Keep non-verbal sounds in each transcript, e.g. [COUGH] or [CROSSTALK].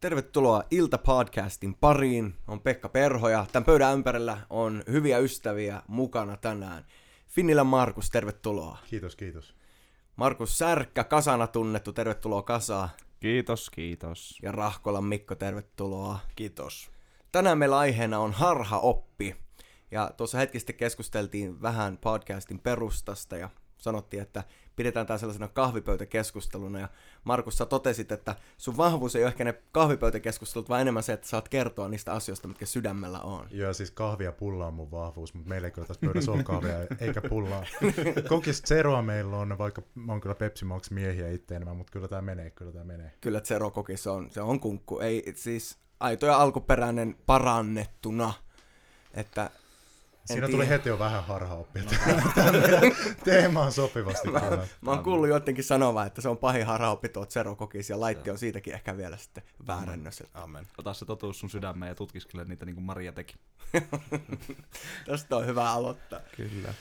Tervetuloa Ilta-podcastin pariin. On Pekka Perho ja tämän pöydän ympärillä on hyviä ystäviä mukana tänään. Finnilän Markus, tervetuloa. Kiitos, kiitos. Markus Särkkä, Kasana tunnettu, tervetuloa Kasaa. Kiitos, kiitos. Ja Rahkolan Mikko, tervetuloa. Kiitos. Tänään meillä aiheena on harhaoppi. Ja tuossa hetki sitten keskusteltiin vähän podcastin perustasta ja sanottiin, että pidetään tämä sellaisena kahvipöytäkeskusteluna. Ja Markus, sä totesit, että sun vahvuus ei ole ehkä ne kahvipöytäkeskustelut, vaan enemmän se, että saat kertoa niistä asioista, mitkä sydämellä on. Joo, siis kahvia ja pulla on mun vahvuus, mutta meillä ei kyllä tässä pöydässä ole [LAUGHS] kahvia eikä pullaa. Kokis Zeroa meillä on, vaikka mä oon kyllä Pepsi Max miehiä itse enemmän, mutta kyllä tämä menee, kyllä tämä menee. Kyllä Zero kokis on, se on kunkku. Ei siis aito ja alkuperäinen parannettuna. Että Siinä tiedä. tuli heti jo vähän harhaoppia. [LAUGHS] Teemaan sopivasti. Mä, kyllä. mä oon kuullut jotenkin sanovan, että se on pahin harhaoppi tuo Zero kokis ja laitti on siitäkin ehkä vielä sitten väärännös. että Amen. Ota se totuus sun sydämeen ja tutkiskele niitä niin kuin Maria teki. [LAUGHS] Tästä on hyvä aloittaa. Kyllä.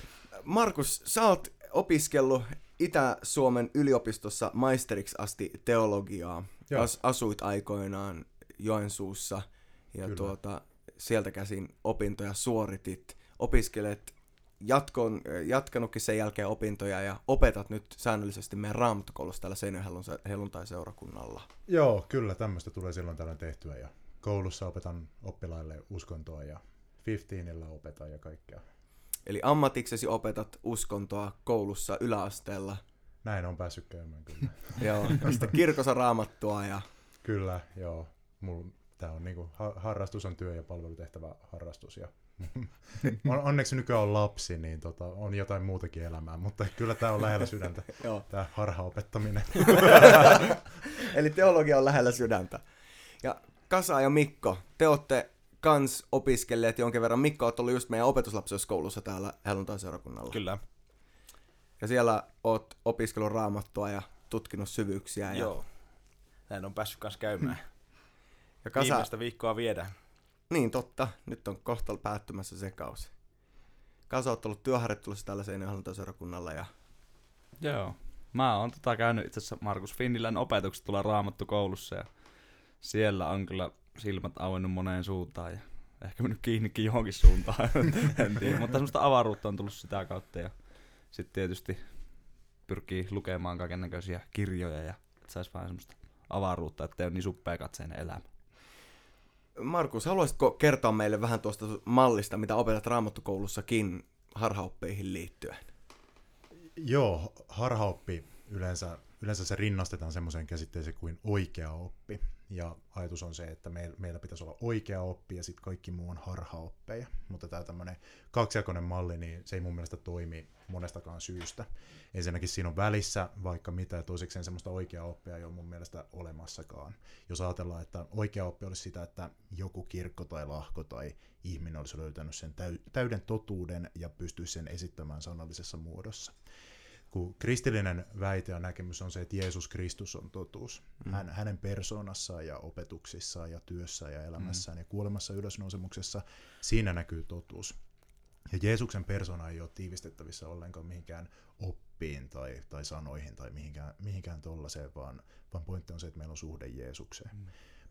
Markus, sä oot opiskellut Itä-Suomen yliopistossa maisteriksi asti teologiaa. Joo. As, asuit aikoinaan Joensuussa ja Kyllä. tuota, sieltä käsin opintoja suoritit. Opiskelet jatkon, jatkanutkin sen jälkeen opintoja ja opetat nyt säännöllisesti meidän raamattokoulussa täällä Seinäjoen helluntai-seurakunnalla. Joo, kyllä tämmöistä tulee silloin tällöin tehtyä. Ja koulussa opetan oppilaille uskontoa ja 15 opetan ja kaikkea. Eli ammatiksesi opetat uskontoa koulussa yläasteella. Näin on päässyt käymään kyllä. [LAUGHS] Joo, sitten kirkossa raamattua ja Kyllä, joo. Mulla, tää on niinku, ha- harrastus on työ- ja palvelutehtävä harrastus. Ja on, onneksi nykyään on lapsi, niin tota, on jotain muutakin elämää, mutta kyllä tämä on lähellä sydäntä, [LAUGHS] tämä harhaopettaminen. [LAUGHS] Eli teologia on lähellä sydäntä. Ja Kasa ja Mikko, te olette kans opiskelleet jonkin verran. Mikko, oot ollut just meidän opetuslapsioskoulussa täällä helluntai-seurakunnalla. Kyllä. Ja siellä oot opiskellut raamattua ja tutkinut syvyyksiä. Ja, Joo. Näin on päässyt kanssa käymään. ja Kasa, Viimeistä viikkoa viedään. Niin totta, nyt on kohta päättymässä se kausi. Kasa, oot ollut työharjoittelussa täällä Seinäjoen ja Joo. Mä oon tota käynyt itse asiassa Markus Finnilän opetukset tulla raamattu koulussa ja siellä on kyllä silmät auennut moneen suuntaan ja ehkä mennyt kiinnikin johonkin suuntaan, [LAUGHS] en tiedä. Mutta semmoista avaruutta on tullut sitä kautta ja sitten tietysti pyrkii lukemaan kaiken näköisiä kirjoja ja että sais vähän semmoista avaruutta, ettei ole niin suppea katseinen elämä. Markus, haluaisitko kertoa meille vähän tuosta mallista, mitä opetat raamattukoulussakin harhaoppeihin liittyen? Joo, harhaoppi yleensä, yleensä se rinnastetaan semmoiseen käsitteeseen kuin oikea oppi. Ja ajatus on se, että meillä, meillä pitäisi olla oikea oppi ja sitten kaikki muu on harhaoppeja. Mutta tämä tämmöinen kaksijakoinen malli, niin se ei mun mielestä toimi monestakaan syystä. Ensinnäkin siinä on välissä vaikka mitä, ja toisekseen semmoista oikeaa oppia ei ole mun mielestä olemassakaan. Jos ajatellaan, että oikea oppi olisi sitä, että joku kirkko tai lahko tai ihminen olisi löytänyt sen täy- täyden totuuden ja pystyisi sen esittämään sanallisessa muodossa kun kristillinen väite ja näkemys on se, että Jeesus Kristus on totuus. Mm. Hän, hänen persoonassaan ja opetuksissaan ja työssä ja elämässään mm. ja kuolemassa ylösnousemuksessa, siinä näkyy totuus. Ja Jeesuksen persona ei ole tiivistettävissä ollenkaan mihinkään oppiin tai, tai sanoihin tai mihinkään, mihinkään tollaiseen, vaan, vaan pointti on se, että meillä on suhde Jeesukseen. Mm.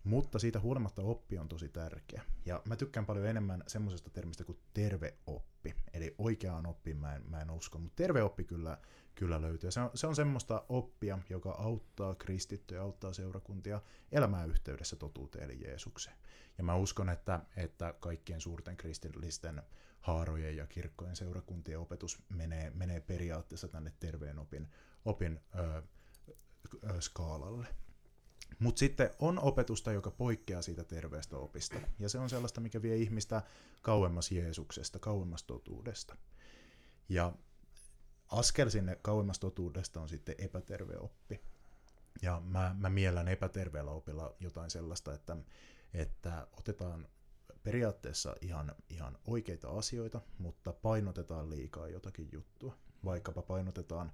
Mutta siitä huolimatta oppi on tosi tärkeä. Ja mä tykkään paljon enemmän semmoisesta termistä kuin terve oppi. Eli oikeaan oppiin mä en, mä en usko, mutta terve oppi kyllä, kyllä löytyy. Se on, se on semmoista oppia, joka auttaa kristittyjä, auttaa seurakuntia elämään yhteydessä totuuteen eli Jeesukseen. Ja mä uskon, että, että kaikkien suurten kristillisten haarojen ja kirkkojen seurakuntien opetus menee, menee periaatteessa tänne terveen opin, opin ö, ö, skaalalle. Mutta sitten on opetusta, joka poikkeaa siitä terveestä opista. Ja se on sellaista, mikä vie ihmistä kauemmas Jeesuksesta, kauemmas totuudesta. Ja askel sinne kauemmas totuudesta on sitten epäterve oppi. Ja mä, mä miellän epäterveellä opilla jotain sellaista, että, että otetaan periaatteessa ihan, ihan oikeita asioita, mutta painotetaan liikaa jotakin juttua. Vaikkapa painotetaan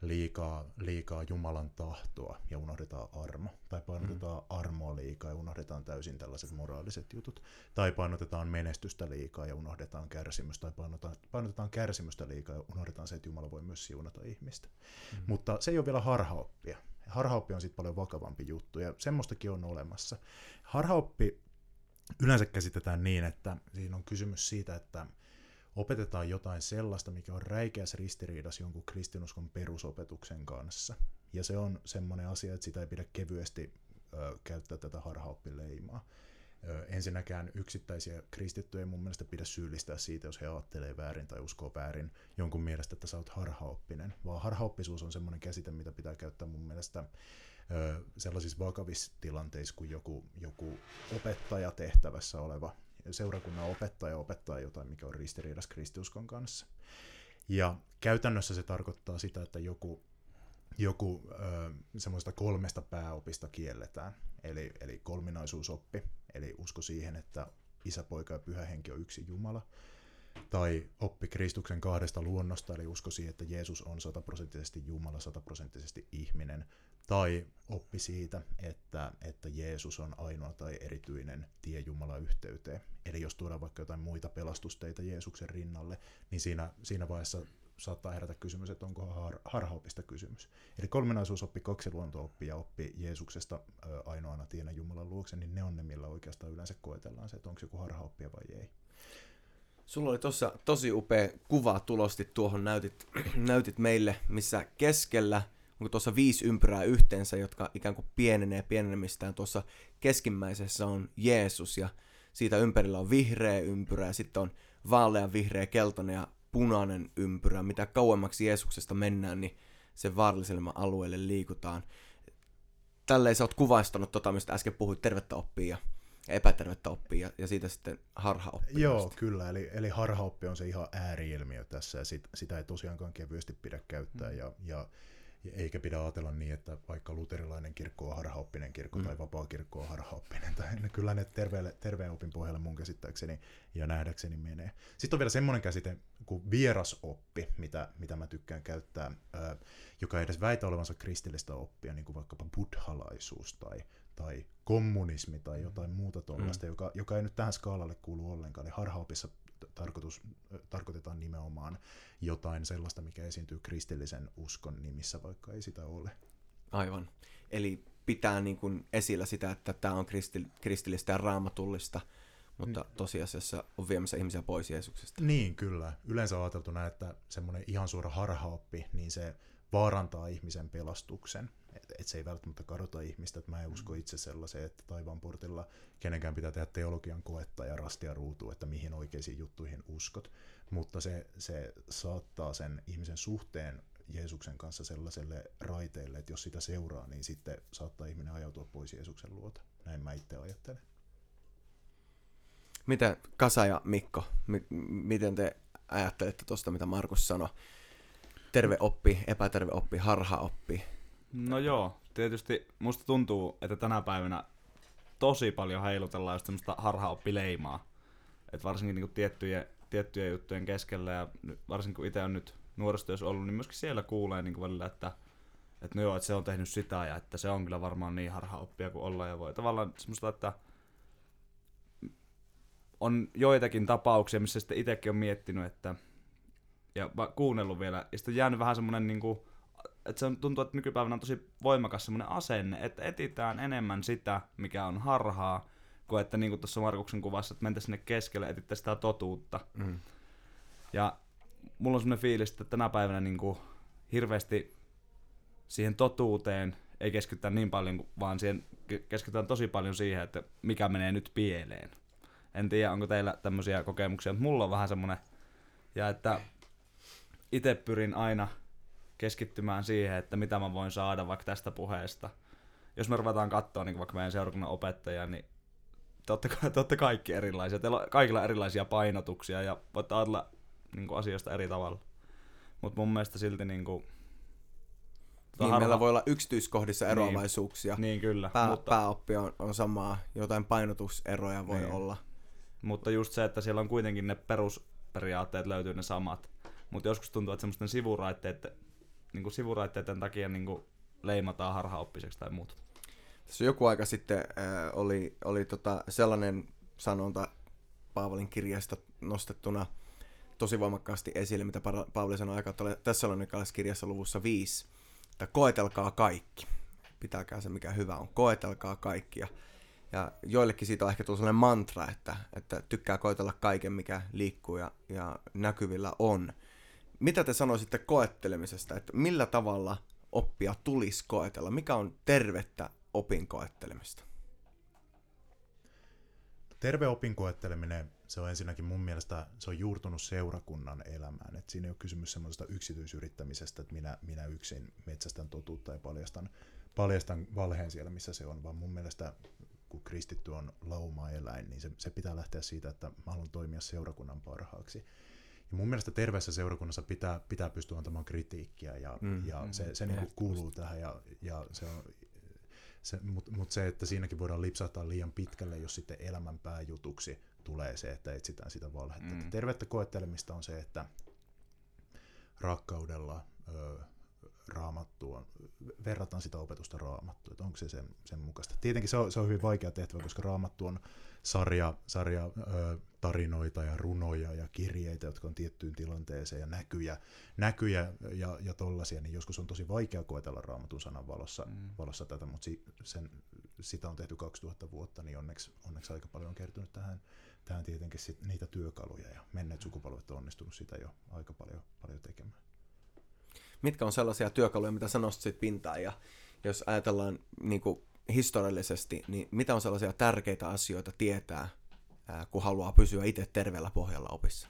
liikaa, liikaa Jumalan tahtoa ja unohdetaan armo. Tai painotetaan mm. armoa liikaa ja unohdetaan täysin tällaiset moraaliset jutut. Tai painotetaan menestystä liikaa ja unohdetaan kärsimystä. Tai painotetaan, painotetaan kärsimystä liikaa ja unohdetaan se, että Jumala voi myös siunata ihmistä. Mm. Mutta se ei ole vielä harhaoppia. Harhaoppi on sitten paljon vakavampi juttu, ja semmoistakin on olemassa. Harhaoppi yleensä käsitetään niin, että siinä on kysymys siitä, että opetetaan jotain sellaista, mikä on räikeässä ristiriidassa jonkun kristinuskon perusopetuksen kanssa. Ja se on semmoinen asia, että sitä ei pidä kevyesti ö, käyttää tätä harhaoppileimaa. Ö, ensinnäkään yksittäisiä kristittyjä ei mun mielestä pidä syyllistää siitä, jos he ajattelee väärin tai uskoo väärin jonkun mielestä, että sä oot harhaoppinen, vaan harhaoppisuus on semmoinen käsite, mitä pitää käyttää mun mielestä ö, sellaisissa vakavissa tilanteissa, kun joku, joku opettajatehtävässä oleva seurakunnan opettaja opettaa jotain, mikä on ristiriidassa kristiuskon kanssa. Ja käytännössä se tarkoittaa sitä, että joku, joku semmoista kolmesta pääopista kielletään, eli, eli kolminaisuusoppi, eli usko siihen, että isä, poika ja pyhä henki on yksi Jumala, tai oppi Kristuksen kahdesta luonnosta, eli usko siihen, että Jeesus on sataprosenttisesti Jumala, sataprosenttisesti ihminen, tai oppi siitä, että, että Jeesus on ainoa tai erityinen tie Jumalan yhteyteen. Eli jos tuodaan vaikka jotain muita pelastusteita Jeesuksen rinnalle, niin siinä, siinä vaiheessa saattaa herätä kysymys, että onko har, harhaopista kysymys. Eli kolminaisuusoppi, kaksiluonto-oppi ja oppi Jeesuksesta ainoana tienä Jumalan luokse, niin ne on ne, millä oikeastaan yleensä koetellaan se, että onko joku harhaoppia vai ei. Sulla oli tuossa tosi upea kuva tulosti tuohon, näytit, [CLEARS THROAT] näytit meille, missä keskellä onko tuossa viisi ympyrää yhteensä, jotka ikään kuin pienenee pienenemistään. Tuossa keskimmäisessä on Jeesus ja siitä ympärillä on vihreä ympyrä ja sitten on vaalean vihreä, keltainen ja punainen ympyrä. Mitä kauemmaksi Jeesuksesta mennään, niin sen vaarallisemman alueelle liikutaan. Tälleen sä oot kuvaistanut tota, mistä äsken puhuit, tervettä oppia ja epätervettä oppia ja, ja siitä sitten harhaoppia. Joo, kyllä. Eli, eli harhaoppi on se ihan ääriilmiö tässä ja sit, sitä ei tosiaankaan kevyesti pidä käyttää. Mm. Ja, ja eikä pidä ajatella niin, että vaikka luterilainen kirkko on harhaoppinen kirkko mm. tai vapaa kirkko on harhaoppinen. Tai [LAUGHS] kyllä ne terveelle, terveen opin pohjalle mun käsittääkseni ja nähdäkseni menee. Sitten on vielä semmoinen käsite kuin vierasoppi, mitä, mitä mä tykkään käyttää, ää, joka ei edes väitä olevansa kristillistä oppia, niin kuin vaikkapa buddhalaisuus tai, tai kommunismi tai jotain muuta tuollaista, mm. joka, joka ei nyt tähän skaalalle kuulu ollenkaan. Eli harhaopissa tarkoitus, tarkoitetaan nimenomaan jotain sellaista, mikä esiintyy kristillisen uskon nimissä, vaikka ei sitä ole. Aivan. Eli pitää niin kuin esillä sitä, että tämä on kristillistä ja raamatullista, mutta mm. tosiasiassa on viemässä ihmisiä pois Jeesuksesta. Niin, kyllä. Yleensä on ajateltu näin, että semmoinen ihan suora harhaoppi, niin se vaarantaa ihmisen pelastuksen että et se ei välttämättä kadota ihmistä, että mä en usko itse sellaiseen, että taivaan portilla kenenkään pitää tehdä teologian koetta ja rastia ruutu, että mihin oikeisiin juttuihin uskot, mutta se, se saattaa sen ihmisen suhteen Jeesuksen kanssa sellaiselle raiteelle, että jos sitä seuraa, niin sitten saattaa ihminen ajautua pois Jeesuksen luota. Näin mä itse ajattelen. Miten Kasa ja Mikko, mi- miten te ajattelette tuosta, mitä Markus sanoi? Terve oppi, epäterve oppi, harha oppi. No joo, tietysti musta tuntuu, että tänä päivänä tosi paljon heilutellaan just semmoista harhaoppileimaa. Että varsinkin niinku tiettyjen, tiettyjen juttujen keskellä ja varsinkin kun itse on nyt nuorisotyössä ollut, niin myöskin siellä kuulee niinku välillä, että, että no joo, että se on tehnyt sitä ja että se on kyllä varmaan niin harhaoppia kuin olla ja voi. Tavallaan semmoista, että on joitakin tapauksia, missä sitten itsekin on miettinyt, että ja kuunnellut vielä, ja sitten on jäänyt vähän semmoinen niinku, että se tuntuu, että nykypäivänä on tosi voimakas semmoinen asenne, että etitään enemmän sitä, mikä on harhaa, kuin että niin kuin tuossa Markuksen kuvassa, että mentäisiin sinne keskelle etsittäisiin sitä totuutta. Mm. Ja mulla on semmoinen fiilis, että tänä päivänä niin kuin hirveästi siihen totuuteen ei keskitytä niin paljon, vaan siihen keskitytään tosi paljon siihen, että mikä menee nyt pieleen. En tiedä, onko teillä tämmöisiä kokemuksia, mutta mulla on vähän semmoinen, ja että itse pyrin aina keskittymään siihen, että mitä mä voin saada vaikka tästä puheesta. Jos me ruvetaan katsoa niin vaikka meidän seurakunnan opettajia, niin totta, totta kaikki erilaisia. Teillä on kaikilla erilaisia painotuksia ja voitte ajatella niin kuin asioista eri tavalla. Mutta mun mielestä silti niin kuin, niin, harva... meillä voi olla yksityiskohdissa niin. eroavaisuuksia. Niin, niin kyllä. Pää, mutta... Pääoppi on, on samaa, jotain painotuseroja voi niin. olla. Mutta just se, että siellä on kuitenkin ne perusperiaatteet löytyy ne samat. Mutta joskus tuntuu, että semmoisten sivuraitteet niin kuin sivuraitteiden takia niin kuin leimataan harhaoppiseksi tai muuta. Tässä joku aika sitten äh, oli, oli tota sellainen sanonta Paavalin kirjasta nostettuna tosi voimakkaasti esille, mitä Paavali sanoi aika tässä kirjassa luvussa 5, että koetelkaa kaikki. pitäkää se mikä hyvä on, koetelkaa kaikkia. Ja joillekin siitä on ehkä tullut sellainen mantra, että, että tykkää koetella kaiken, mikä liikkuu ja, ja näkyvillä on. Mitä te sanoisitte koettelemisesta, että millä tavalla oppia tulisi koetella? Mikä on tervettä opin koettelemista? Terve opin koetteleminen, se on ensinnäkin mun mielestä, se on juurtunut seurakunnan elämään. Et siinä ei ole kysymys semmoisesta yksityisyrittämisestä, että minä, minä yksin metsästän totuutta ja paljastan, paljastan valheen siellä, missä se on, vaan mun mielestä kun kristitty on lauma-eläin, niin se, se pitää lähteä siitä, että mä haluan toimia seurakunnan parhaaksi. Ja mun mielestä terveessä seurakunnassa pitää, pitää pystyä antamaan kritiikkiä ja, mm, ja mm, se, se niin kuuluu tähän ja, ja se on, se, mutta mut se, että siinäkin voidaan lipsahtaa liian pitkälle, jos sitten elämän pääjutuksi tulee se, että etsitään sitä valhetta. Mm. Tervettä koettelemista on se, että rakkaudella ö, raamattua, verrataan sitä opetusta raamattua, että onko se sen, sen mukaista. Tietenkin se on, se on hyvin vaikea tehtävä, koska raamattu on sarja, sarja ö, tarinoita ja runoja ja kirjeitä, jotka on tiettyyn tilanteeseen ja näkyjä, näkyjä ja, ja tollaisia, niin joskus on tosi vaikea koetella raamatun sanan valossa, mm. valossa tätä, mutta si, sen, sitä on tehty 2000 vuotta, niin onneksi, onneksi aika paljon on kertynyt tähän, tähän tietenkin sit niitä työkaluja ja menneet sukupolvet on onnistunut sitä jo aika paljon, paljon tekemään mitkä on sellaisia työkaluja, mitä sä nostit pintaan ja jos ajatellaan niin kuin historiallisesti, niin mitä on sellaisia tärkeitä asioita tietää, kun haluaa pysyä itse terveellä pohjalla opissa?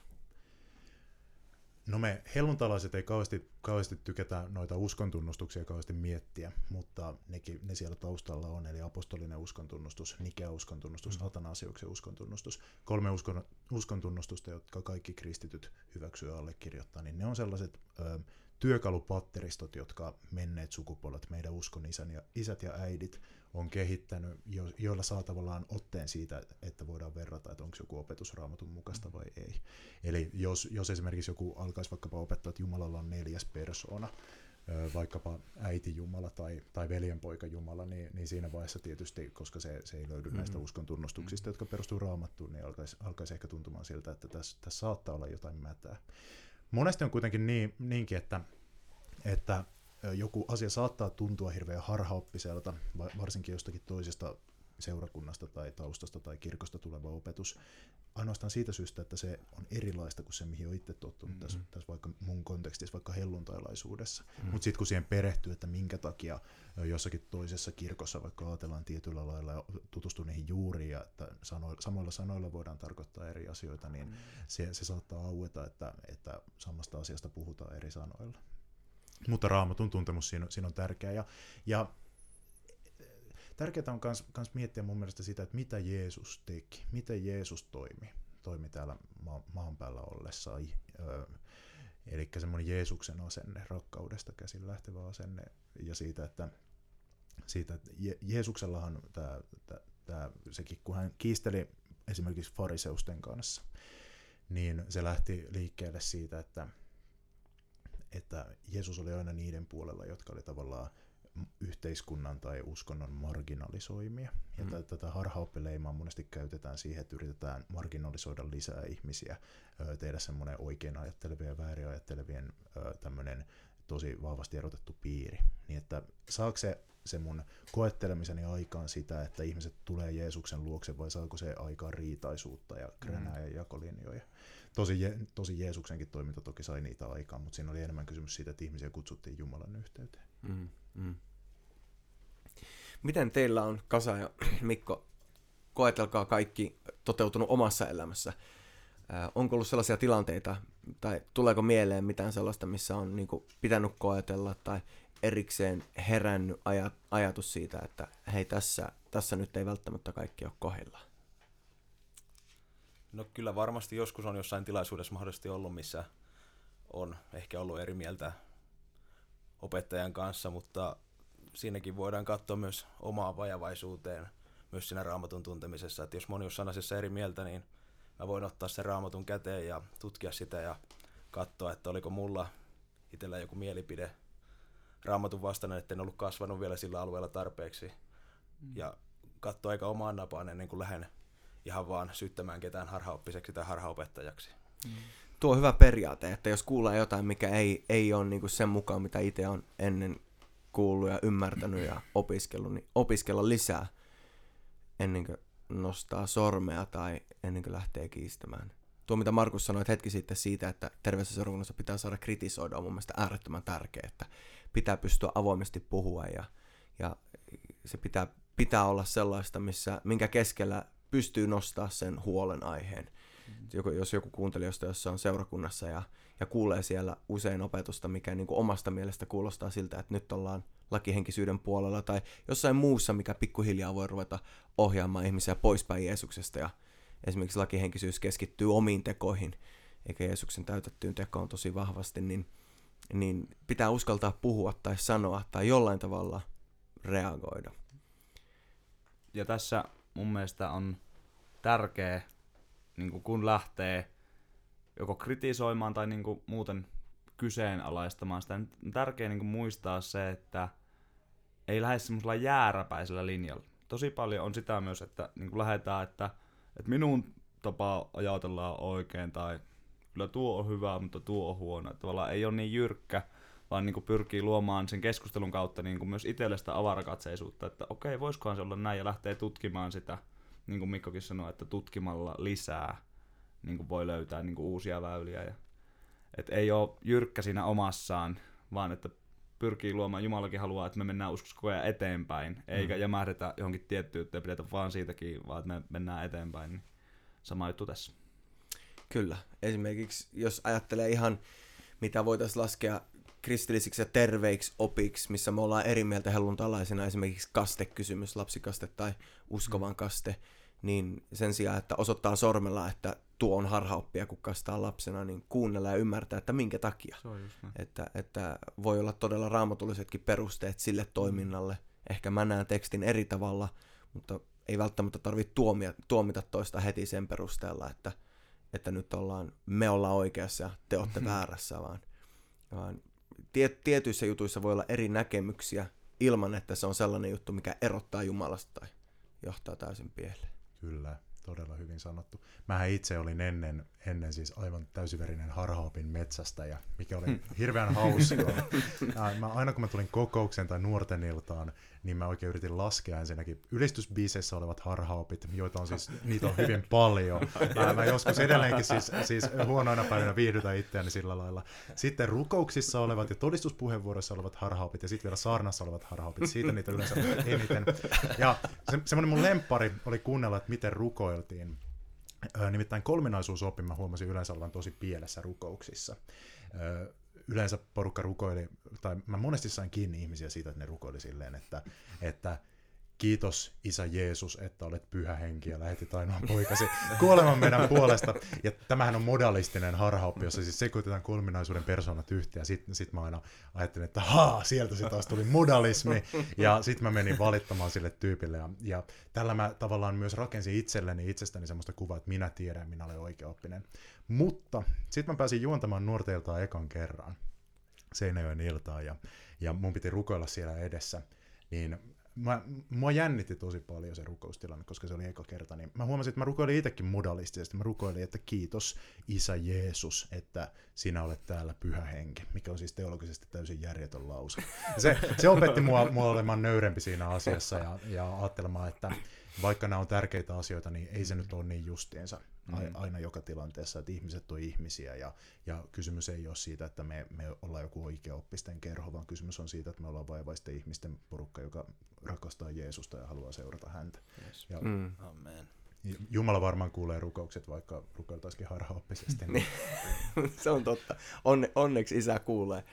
No me helluntalaiset ei kauheasti, kauheasti tykätä noita uskontunnustuksia kauheasti miettiä, mutta nekin, ne siellä taustalla on, eli apostolinen uskontunnustus, Nikea uskontunnustus, mm. Atanasiuksen uskontunnustus, kolme uskon, uskontunnustusta, jotka kaikki kristityt hyväksyy ja allekirjoittaa, niin ne on sellaiset ö, työkalupatteristot, jotka menneet sukupolvet, meidän uskon isän ja, isät ja äidit on kehittänyt, jo, joilla saa tavallaan otteen siitä, että voidaan verrata, että onko joku opetus raamatun mukaista vai ei. Eli jos, jos esimerkiksi joku alkaisi vaikkapa opettaa, että Jumalalla on neljäs persoona, vaikkapa äiti Jumala tai, tai veljenpoika Jumala, niin, niin siinä vaiheessa tietysti, koska se, se ei löydy mm-hmm. näistä uskon tunnustuksista, jotka perustuu raamattuun, niin alkaisi, alkaisi ehkä tuntumaan siltä, että tässä, tässä saattaa olla jotain mätää monesti on kuitenkin niin, niinkin, että, että joku asia saattaa tuntua hirveän harhaoppiselta, varsinkin jostakin toisesta seurakunnasta tai taustasta tai kirkosta tuleva opetus, ainoastaan siitä syystä, että se on erilaista kuin se, mihin on itse tottunut mm-hmm. tässä, tässä vaikka mun kontekstissa, vaikka helluntailaisuudessa. Mm-hmm. Mutta sitten kun siihen perehtyy, että minkä takia jossakin toisessa kirkossa vaikka ajatellaan tietyllä lailla ja tutustuu niihin juuriin ja että sano, samoilla sanoilla voidaan tarkoittaa eri asioita, niin mm-hmm. se, se saattaa aueta, että, että samasta asiasta puhutaan eri sanoilla. Mutta raamatun tuntemus siinä, siinä on tärkeä. Ja, ja tärkeää on myös miettiä mun mielestä sitä, että mitä Jeesus teki, miten Jeesus toimi, toimi täällä ma- maan päällä ollessaan. Eli semmoinen Jeesuksen asenne, rakkaudesta käsin lähtevä asenne ja siitä, että, siitä, että Je- Jeesuksellahan tämä, tämä, tämä, sekin, kun hän kiisteli esimerkiksi fariseusten kanssa, niin se lähti liikkeelle siitä, että, että Jeesus oli aina niiden puolella, jotka oli tavallaan yhteiskunnan tai uskonnon marginalisoimia. Ja mm. tätä harhaoppileimaa monesti käytetään siihen, että yritetään marginalisoida lisää ihmisiä, tehdä semmoinen oikein ajattelevien ja väärin ajattelevien tämmöinen tosi vahvasti erotettu piiri. Niin että saako se, se mun koettelemiseni aikaan sitä, että ihmiset tulee Jeesuksen luokse vai saako se aikaan riitaisuutta ja kränää mm. ja jakolinjoja. Tosi, tosi Jeesuksenkin toiminta toki sai niitä aikaan, mutta siinä oli enemmän kysymys siitä, että ihmisiä kutsuttiin Jumalan yhteyteen. Mm. Mm. Miten teillä on, Kasa ja Mikko, koetelkaa kaikki toteutunut omassa elämässä? Äh, onko ollut sellaisia tilanteita, tai tuleeko mieleen mitään sellaista, missä on niin kuin, pitänyt koetella, tai erikseen herännyt aj- ajatus siitä, että hei, tässä, tässä nyt ei välttämättä kaikki ole kohdillaan? No kyllä varmasti joskus on jossain tilaisuudessa mahdollisesti ollut, missä on ehkä ollut eri mieltä opettajan kanssa, mutta siinäkin voidaan katsoa myös omaa vajavaisuuteen myös siinä raamatun tuntemisessa, että jos moni on sanasessa eri mieltä, niin mä voin ottaa sen raamatun käteen ja tutkia sitä ja katsoa, että oliko mulla itsellä joku mielipide raamatun vastainen, että en ollut kasvanut vielä sillä alueella tarpeeksi. Mm. Ja katsoa aika omaan napaan ennen kuin lähden ihan vaan syyttämään ketään harhaoppiseksi tai harhaopettajaksi. Mm. Tuo hyvä periaate, että jos kuulee jotain, mikä ei, ei ole niinku sen mukaan, mitä itse on ennen kuullut ja ymmärtänyt ja opiskellut, niin opiskella lisää ennen kuin nostaa sormea tai ennen kuin lähtee kiistämään. Tuo, mitä Markus sanoi hetki sitten siitä, että terveessä pitää saada kritisoida, on mun mielestä äärettömän tärkeää, että pitää pystyä avoimesti puhua ja, ja se pitää, pitää olla sellaista, missä, minkä keskellä pystyy nostaa sen huolenaiheen. Mm-hmm. Joku, jos joku kuuntelijoista, jossa on seurakunnassa ja, ja kuulee siellä usein opetusta, mikä niin kuin omasta mielestä kuulostaa siltä, että nyt ollaan lakihenkisyyden puolella tai jossain muussa, mikä pikkuhiljaa voi ruveta ohjaamaan ihmisiä poispäin Jeesuksesta ja esimerkiksi lakihenkisyys keskittyy omiin tekoihin, eikä Jeesuksen täytettyyn tekoon tosi vahvasti, niin, niin pitää uskaltaa puhua tai sanoa tai jollain tavalla reagoida. Ja tässä mun mielestä on tärkeä, niin kun lähtee joko kritisoimaan tai niin muuten kyseenalaistamaan sitä, on tärkeää niin muistaa se, että ei lähde semmoisella jääräpäisellä linjalla. Tosi paljon on sitä myös, että niin lähdetään, että että minun tapa ajatellaan oikein tai kyllä tuo on hyvä, mutta tuo on huono. Että tavallaan ei ole niin jyrkkä, vaan niin kuin pyrkii luomaan sen keskustelun kautta niin kuin myös itselle sitä avarakatseisuutta, että okei, voisikohan se olla näin ja lähtee tutkimaan sitä, niin kuin Mikkokin sanoi, että tutkimalla lisää niin kuin voi löytää niin kuin uusia väyliä. Ja, että ei ole jyrkkä siinä omassaan, vaan että pyrkii luomaan, Jumalakin haluaa, että me mennään uskossa koko ajan eteenpäin, eikä mm. jämähdetä johonkin tiettyyn ja pidetä vaan siitäkin, vaan että me mennään eteenpäin. Niin sama juttu tässä. Kyllä. Esimerkiksi jos ajattelee ihan, mitä voitaisiin laskea kristillisiksi ja terveiksi opiksi, missä me ollaan eri mieltä helluntalaisena, esimerkiksi kastekysymys, lapsikaste tai uskovan mm. Niin sen sijaan, että osoittaa sormella, että tuo on harhaoppia, kun kastaa lapsena, niin kuunnella ja ymmärtää, että minkä takia. Se on just että, että voi olla todella raamatullisetkin perusteet sille toiminnalle. Ehkä mä näen tekstin eri tavalla, mutta ei välttämättä tarvitse tuomia, tuomita toista heti sen perusteella, että, että nyt ollaan, me ollaan oikeassa ja te olette [LAUGHS] väärässä, vaan, vaan tiet, tietyissä jutuissa voi olla eri näkemyksiä ilman, että se on sellainen juttu, mikä erottaa Jumalasta tai johtaa täysin pieleen. Kyllä todella hyvin sanottu. Mähän itse olin ennen, ennen siis aivan täysiverinen harhaopin metsästä, ja mikä oli hmm. hirveän hauskaa. [LAUGHS] mä, aina kun mä tulin kokoukseen tai nuorten iltaan, niin mä oikein yritin laskea ensinnäkin ylistysbiiseissä olevat harhaopit, joita on siis, niitä on hyvin paljon. [LAUGHS] Mä, mä joskus edelleenkin siis, siis huonoina päivinä viihdytän itseäni sillä lailla. Sitten rukouksissa olevat ja todistuspuheenvuoroissa olevat harhaopit ja sitten vielä saarnassa olevat harhaopit, siitä niitä yleensä eniten. Ja se, semmoinen mun lempari oli kuunnella, että miten rukoiltiin. Nimittäin kolminaisuusopin mä huomasin yleensä olevan tosi pielessä rukouksissa yleensä porukka rukoili, tai mä monesti sain kiinni ihmisiä siitä, että ne rukoili silleen, että, että kiitos Isä Jeesus, että olet pyhä henki ja lähetit ainoan poikasi kuoleman meidän puolesta. Ja tämähän on modalistinen harhaoppi, jossa siis sekoitetaan kolminaisuuden persoonat yhteen. Sitten sit mä aina ajattelin, että haa, sieltä se taas tuli modalismi. Ja sitten mä menin valittamaan sille tyypille. Ja, ja tällä mä tavallaan myös rakensin itselleni itsestäni semmoista kuvaa, että minä tiedän, minä olen oikeaoppinen. Mutta sitten mä pääsin juontamaan nuorteiltaan ekan kerran Seinäjoen iltaan ja, ja mun piti rukoilla siellä edessä. Niin mä, mua jännitti tosi paljon se rukoustilanne, koska se oli eka kerta, niin mä huomasin, että mä rukoilin itsekin modalistisesti. Mä rukoilin, että kiitos Isä Jeesus, että sinä olet täällä pyhä henki, mikä on siis teologisesti täysin järjetön lause. se, se opetti mua, mua olemaan nöyrempi siinä asiassa ja, ja ajattelemaan, että vaikka nämä on tärkeitä asioita, niin ei se nyt ole niin justiinsa mm. aina joka tilanteessa, että ihmiset on ihmisiä ja, ja kysymys ei ole siitä, että me, me ollaan joku oikeaoppisten kerho, vaan kysymys on siitä, että me ollaan vaivaisten ihmisten porukka, joka rakastaa Jeesusta ja haluaa seurata häntä. Yes. Ja, mm. Amen. Jumala varmaan kuulee rukoukset, vaikka rukoiltaisikin harhaoppisesti. Niin. [LAUGHS] se on totta. Onne, onneksi isä kuulee.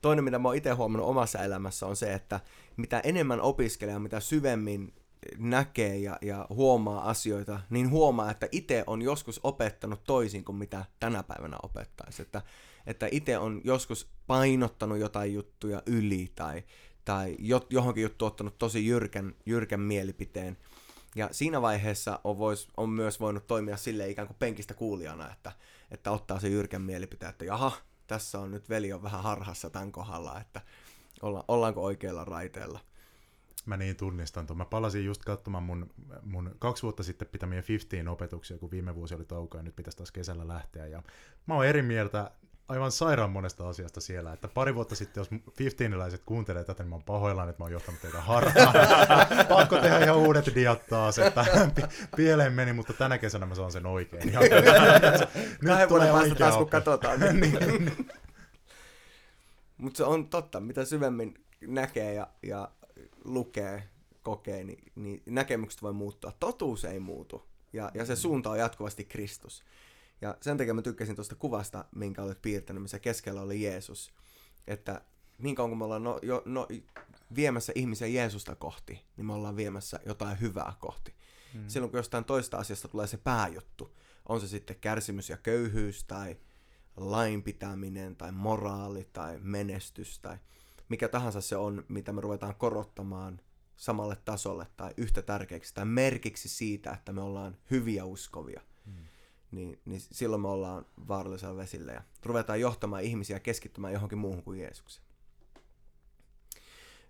Toinen, mitä mä oon itse huomannut omassa elämässä, on se, että mitä enemmän opiskelee, mitä syvemmin näkee ja, ja huomaa asioita, niin huomaa, että itse on joskus opettanut toisin kuin mitä tänä päivänä opettaisi. Että, että itse on joskus painottanut jotain juttuja yli tai, tai johonkin juttu ottanut tosi jyrkän, jyrkän mielipiteen. Ja siinä vaiheessa on, vois, on myös voinut toimia sille ikään kuin penkistä kuulijana, että, että ottaa se jyrkän mielipiteen, että jaha, tässä on nyt veli on vähän harhassa tämän kohdalla, että olla, ollaanko oikealla raiteella. Mä niin tunnistan tuon. Mä palasin just katsomaan mun, mun kaksi vuotta sitten pitämiä 15 opetuksia, kun viime vuosi oli tauko ja nyt pitäisi taas kesällä lähteä. Ja mä oon eri mieltä aivan sairaan monesta asiasta siellä. Että pari vuotta sitten, jos 15 kuuntelee tätä, niin mä oon pahoillaan, että mä oon johtanut teitä harhaan. [LAUGHS] Pakko tehdä ihan uudet diat taas, että [LAUGHS] pieleen meni, mutta tänä kesänä mä saan sen oikein. Ihan, [LAUGHS] Kahden vuoden päästä taas, kun katsotaan. niin, niin. Mutta se on totta, mitä syvemmin näkee ja, ja lukee, kokee, niin, niin näkemykset voi muuttua. Totuus ei muutu, ja, ja se suunta on jatkuvasti Kristus. Ja sen takia mä tykkäsin tuosta kuvasta, minkä olet piirtänyt, missä keskellä oli Jeesus. Että niin kauan kun me ollaan no, jo, no, viemässä ihmisiä Jeesusta kohti, niin me ollaan viemässä jotain hyvää kohti. Mm. Silloin kun jostain toista asiasta tulee se pääjuttu, on se sitten kärsimys ja köyhyys tai lain pitäminen tai moraali tai menestys tai mikä tahansa se on, mitä me ruvetaan korottamaan samalle tasolle tai yhtä tärkeäksi tai merkiksi siitä, että me ollaan hyviä uskovia, hmm. niin, niin silloin me ollaan vaarallisella vesillä ja ruvetaan johtamaan ihmisiä keskittymään johonkin muuhun kuin Jeesukseen.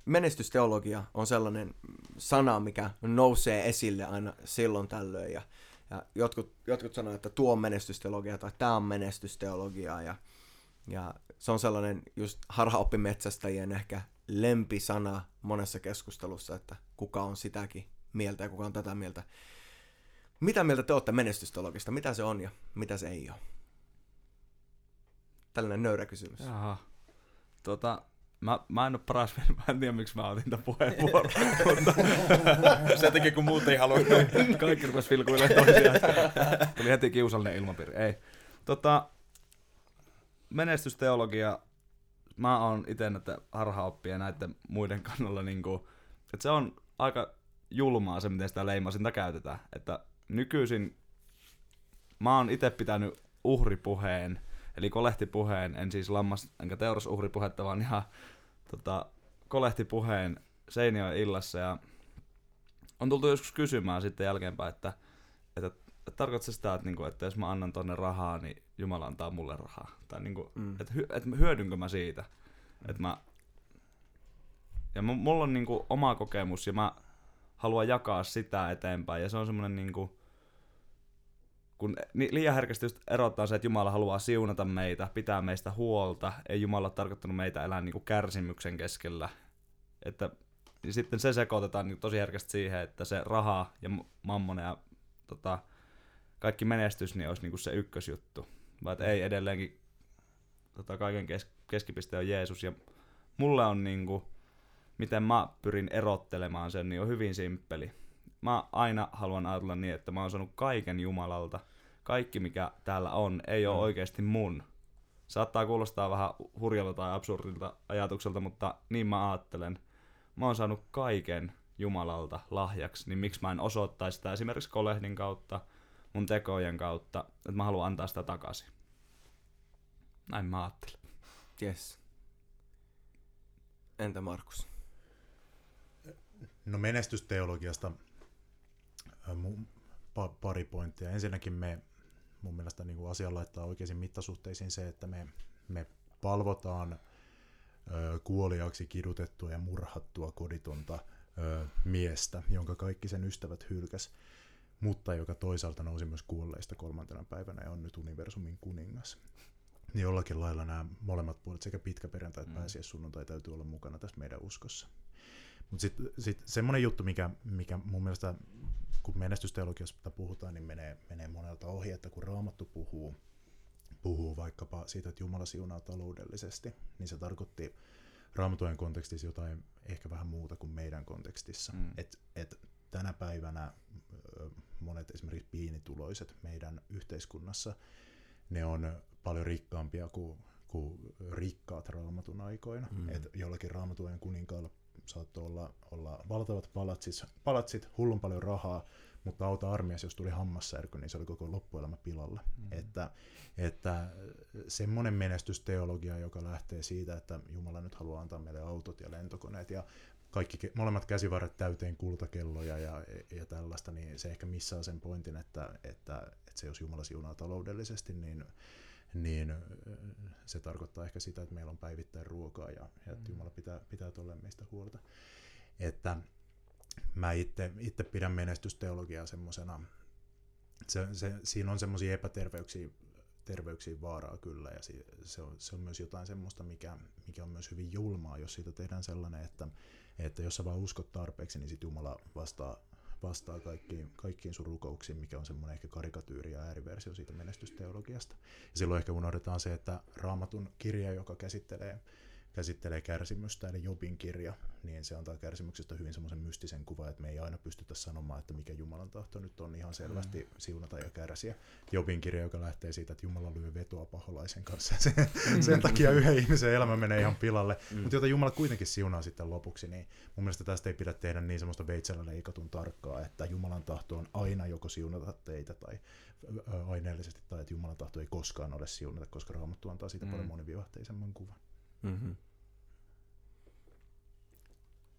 Menestysteologia on sellainen sana, mikä nousee esille aina silloin tällöin ja ja jotkut, jotkut sanoo, että tuo on menestysteologia tai tämä on menestysteologiaa. Ja, ja se on sellainen just harhaoppimetsästäjien ehkä lempisana monessa keskustelussa, että kuka on sitäkin mieltä ja kuka on tätä mieltä. Mitä mieltä te olette menestysteologista? Mitä se on ja mitä se ei ole? Tällainen nöyrä kysymys. Jaha. Tota, Mä, mä en ole paras, [LAUGHS] mä en tiedä miksi mä otin tämän puheenvuoron, [LAUGHS] mutta Sen takia kun muut ei halua. kaikki rupes vilkuilemaan toisiaan. Tuli heti kiusallinen ilmapiiri. Ei. Tota, menestysteologia, mä oon itse näitä harhaoppia näiden muiden kannalla, niin kuin, että se on aika julmaa se, miten sitä leimasinta käytetään. Että nykyisin mä oon itse pitänyt uhripuheen, eli kolehtipuheen, en siis lammas enkä teurasuhripuhetta, vaan ihan tota, kolehtipuheen Seinäjoen illassa ja on tultu joskus kysymään sitten jälkeenpäin, että, että, että tarkoittaa se sitä, että, niinku, että jos mä annan tonne rahaa, niin Jumala antaa mulle rahaa. Tai niinku, mm. että, hy, että hyödynkö mä siitä. Mm. Että mä, ja mulla on niinku oma kokemus ja mä haluan jakaa sitä eteenpäin. Ja se on semmoinen niinku, kun liian herkästi just erottaa se, että Jumala haluaa siunata meitä, pitää meistä huolta, ei Jumala ole tarkoittanut meitä elää niin kuin kärsimyksen keskellä. Että ja sitten se sekoitetaan niin tosi herkästi siihen, että se raha ja mammona ja tota, kaikki menestys niin olisi niin kuin se ykkösjuttu. Vaan että ei edelleenkin tota, kaiken kes- keskipiste on Jeesus. Ja mulle on niin kuin, miten mä pyrin erottelemaan sen, niin on hyvin simppeli. Mä aina haluan ajatella niin, että mä oon saanut kaiken Jumalalta – kaikki mikä täällä on ei ole mm. oikeasti mun. Saattaa kuulostaa vähän hurjalta tai absurdilta ajatukselta, mutta niin mä ajattelen. Mä oon saanut kaiken Jumalalta lahjaksi, niin miksi mä en osoittaisi sitä esimerkiksi kolehdin kautta, mun tekojen kautta, että mä haluan antaa sitä takaisin. Näin mä ajattelen. Yes. Entä Markus? No menestysteologiasta pari pointtia. Ensinnäkin me mun mielestä niin kuin asia laittaa oikeisiin mittasuhteisiin se, että me, me palvotaan ö, kuoliaksi kidutettua ja murhattua koditonta ö, miestä, jonka kaikki sen ystävät hylkäs, mutta joka toisaalta nousi myös kuolleista kolmantena päivänä ja on nyt universumin kuningas. Niin jollakin lailla nämä molemmat puolet, sekä pitkä perjantai että mm. sunnuntai täytyy olla mukana tässä meidän uskossa. Mutta sitten sit semmoinen juttu, mikä, mikä mun mielestä kun menestysteologiasta puhutaan, niin menee, menee monelta ohi, että kun Raamattu puhuu, puhuu vaikkapa siitä, että Jumala siunaa taloudellisesti, niin se tarkoitti Raamatujen kontekstissa jotain ehkä vähän muuta kuin meidän kontekstissa. Mm. Et, et tänä päivänä monet esimerkiksi pienituloiset meidän yhteiskunnassa, ne on paljon rikkaampia kuin, kuin rikkaat raamatun aikoina. Mm. Et jollakin raamatujen kuninkaalla saattoi olla, olla valtavat palatsit, palatsit, hullun paljon rahaa, mutta auta armias, jos tuli hammassärky, niin se oli koko loppuelämä pilalla. Mm. Että, että semmoinen menestysteologia, joka lähtee siitä, että Jumala nyt haluaa antaa meille autot ja lentokoneet ja kaikki molemmat käsivarret täyteen kultakelloja ja, ja tällaista, niin se ehkä missaa sen pointin, että, että, että se jos Jumala siunaa taloudellisesti, niin niin se tarkoittaa ehkä sitä, että meillä on päivittäin ruokaa ja, ja että mm. Jumala pitää, pitää tuolle meistä huolta. Että mä itse, itse pidän menestysteologiaa semmoisena, se, se, siinä on semmoisia epäterveyksiä terveyksiin vaaraa kyllä, ja se on, se on myös jotain semmoista, mikä, mikä on myös hyvin julmaa, jos siitä tehdään sellainen, että, että jos sä vaan uskot tarpeeksi, niin sitten Jumala vastaa, vastaa kaikkiin, kaikkiin sun rukouksiin, mikä on semmoinen ehkä karikatyyri ja ääriversio siitä menestysteologiasta. Ja silloin ehkä unohdetaan se, että raamatun kirja, joka käsittelee käsittelee kärsimystä, eli Jobin kirja, niin se antaa kärsimyksestä hyvin semmoisen mystisen kuvan, että me ei aina pystytä sanomaan, että mikä Jumalan tahto nyt on ihan selvästi mm. siunata ja kärsiä. Jobin kirja, joka lähtee siitä, että Jumala lyö vetoa paholaisen kanssa, [LAUGHS] sen, mm. sen takia yhden ihmisen elämä menee ihan pilalle, mm. mutta jota Jumala kuitenkin siunaa sitten lopuksi, niin mun mielestä tästä ei pidä tehdä niin semmoista veitsellä leikatun tarkkaa, että Jumalan tahto on aina joko siunata teitä tai aineellisesti, tai että Jumalan tahto ei koskaan ole siunata, koska Raamattu antaa siitä mm. paljon monivivahteisemman kuvan. Mm-hmm.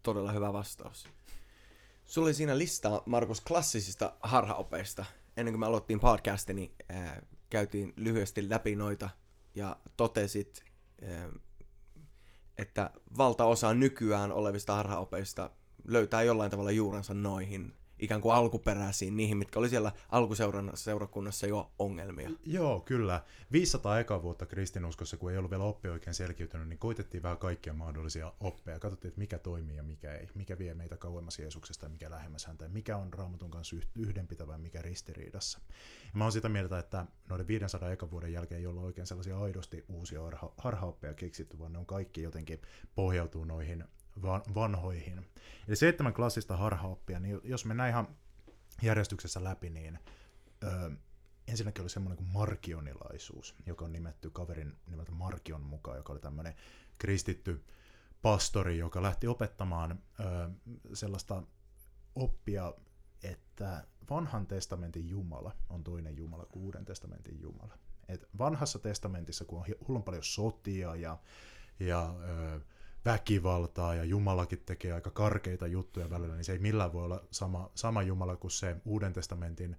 Todella hyvä vastaus. Sulla oli siinä listaa, Markus, klassisista harhaopeista. Ennen kuin me aloittiin podcastin, niin ää, käytiin lyhyesti läpi noita ja totesit, ää, että valtaosa nykyään olevista harhaopeista löytää jollain tavalla juurensa noihin ikään kuin alkuperäisiin, niihin, mitkä oli siellä alkuseurakunnassa jo ongelmia. Joo, kyllä. 500 eka vuotta kristinuskossa, kun ei ollut vielä oppi oikein selkiytynyt, niin koitettiin vähän kaikkia mahdollisia oppeja. Katsottiin, että mikä toimii ja mikä ei. Mikä vie meitä kauemmas Jeesuksesta ja mikä lähemmäs häntä. Ja mikä on raamatun kanssa yhdenpitävä mikä ristiriidassa. Ja mä oon sitä mieltä, että noiden 500 eka vuoden jälkeen ei ollut oikein sellaisia aidosti uusia harha- harhaoppeja keksitty, vaan ne on kaikki jotenkin pohjautuu noihin vanhoihin. Eli seitsemän klassista harhaoppia, niin jos mennään ihan järjestyksessä läpi, niin ö, ensinnäkin oli semmoinen kuin markionilaisuus, joka on nimetty kaverin nimeltä Markion mukaan, joka oli tämmöinen kristitty pastori, joka lähti opettamaan ö, sellaista oppia, että vanhan testamentin Jumala on toinen Jumala kuin uuden testamentin Jumala. Et vanhassa testamentissa, kun on hullun paljon sotia ja, ja ö, väkivaltaa ja Jumalakin tekee aika karkeita juttuja välillä, niin se ei millään voi olla sama, sama Jumala kuin se Uuden testamentin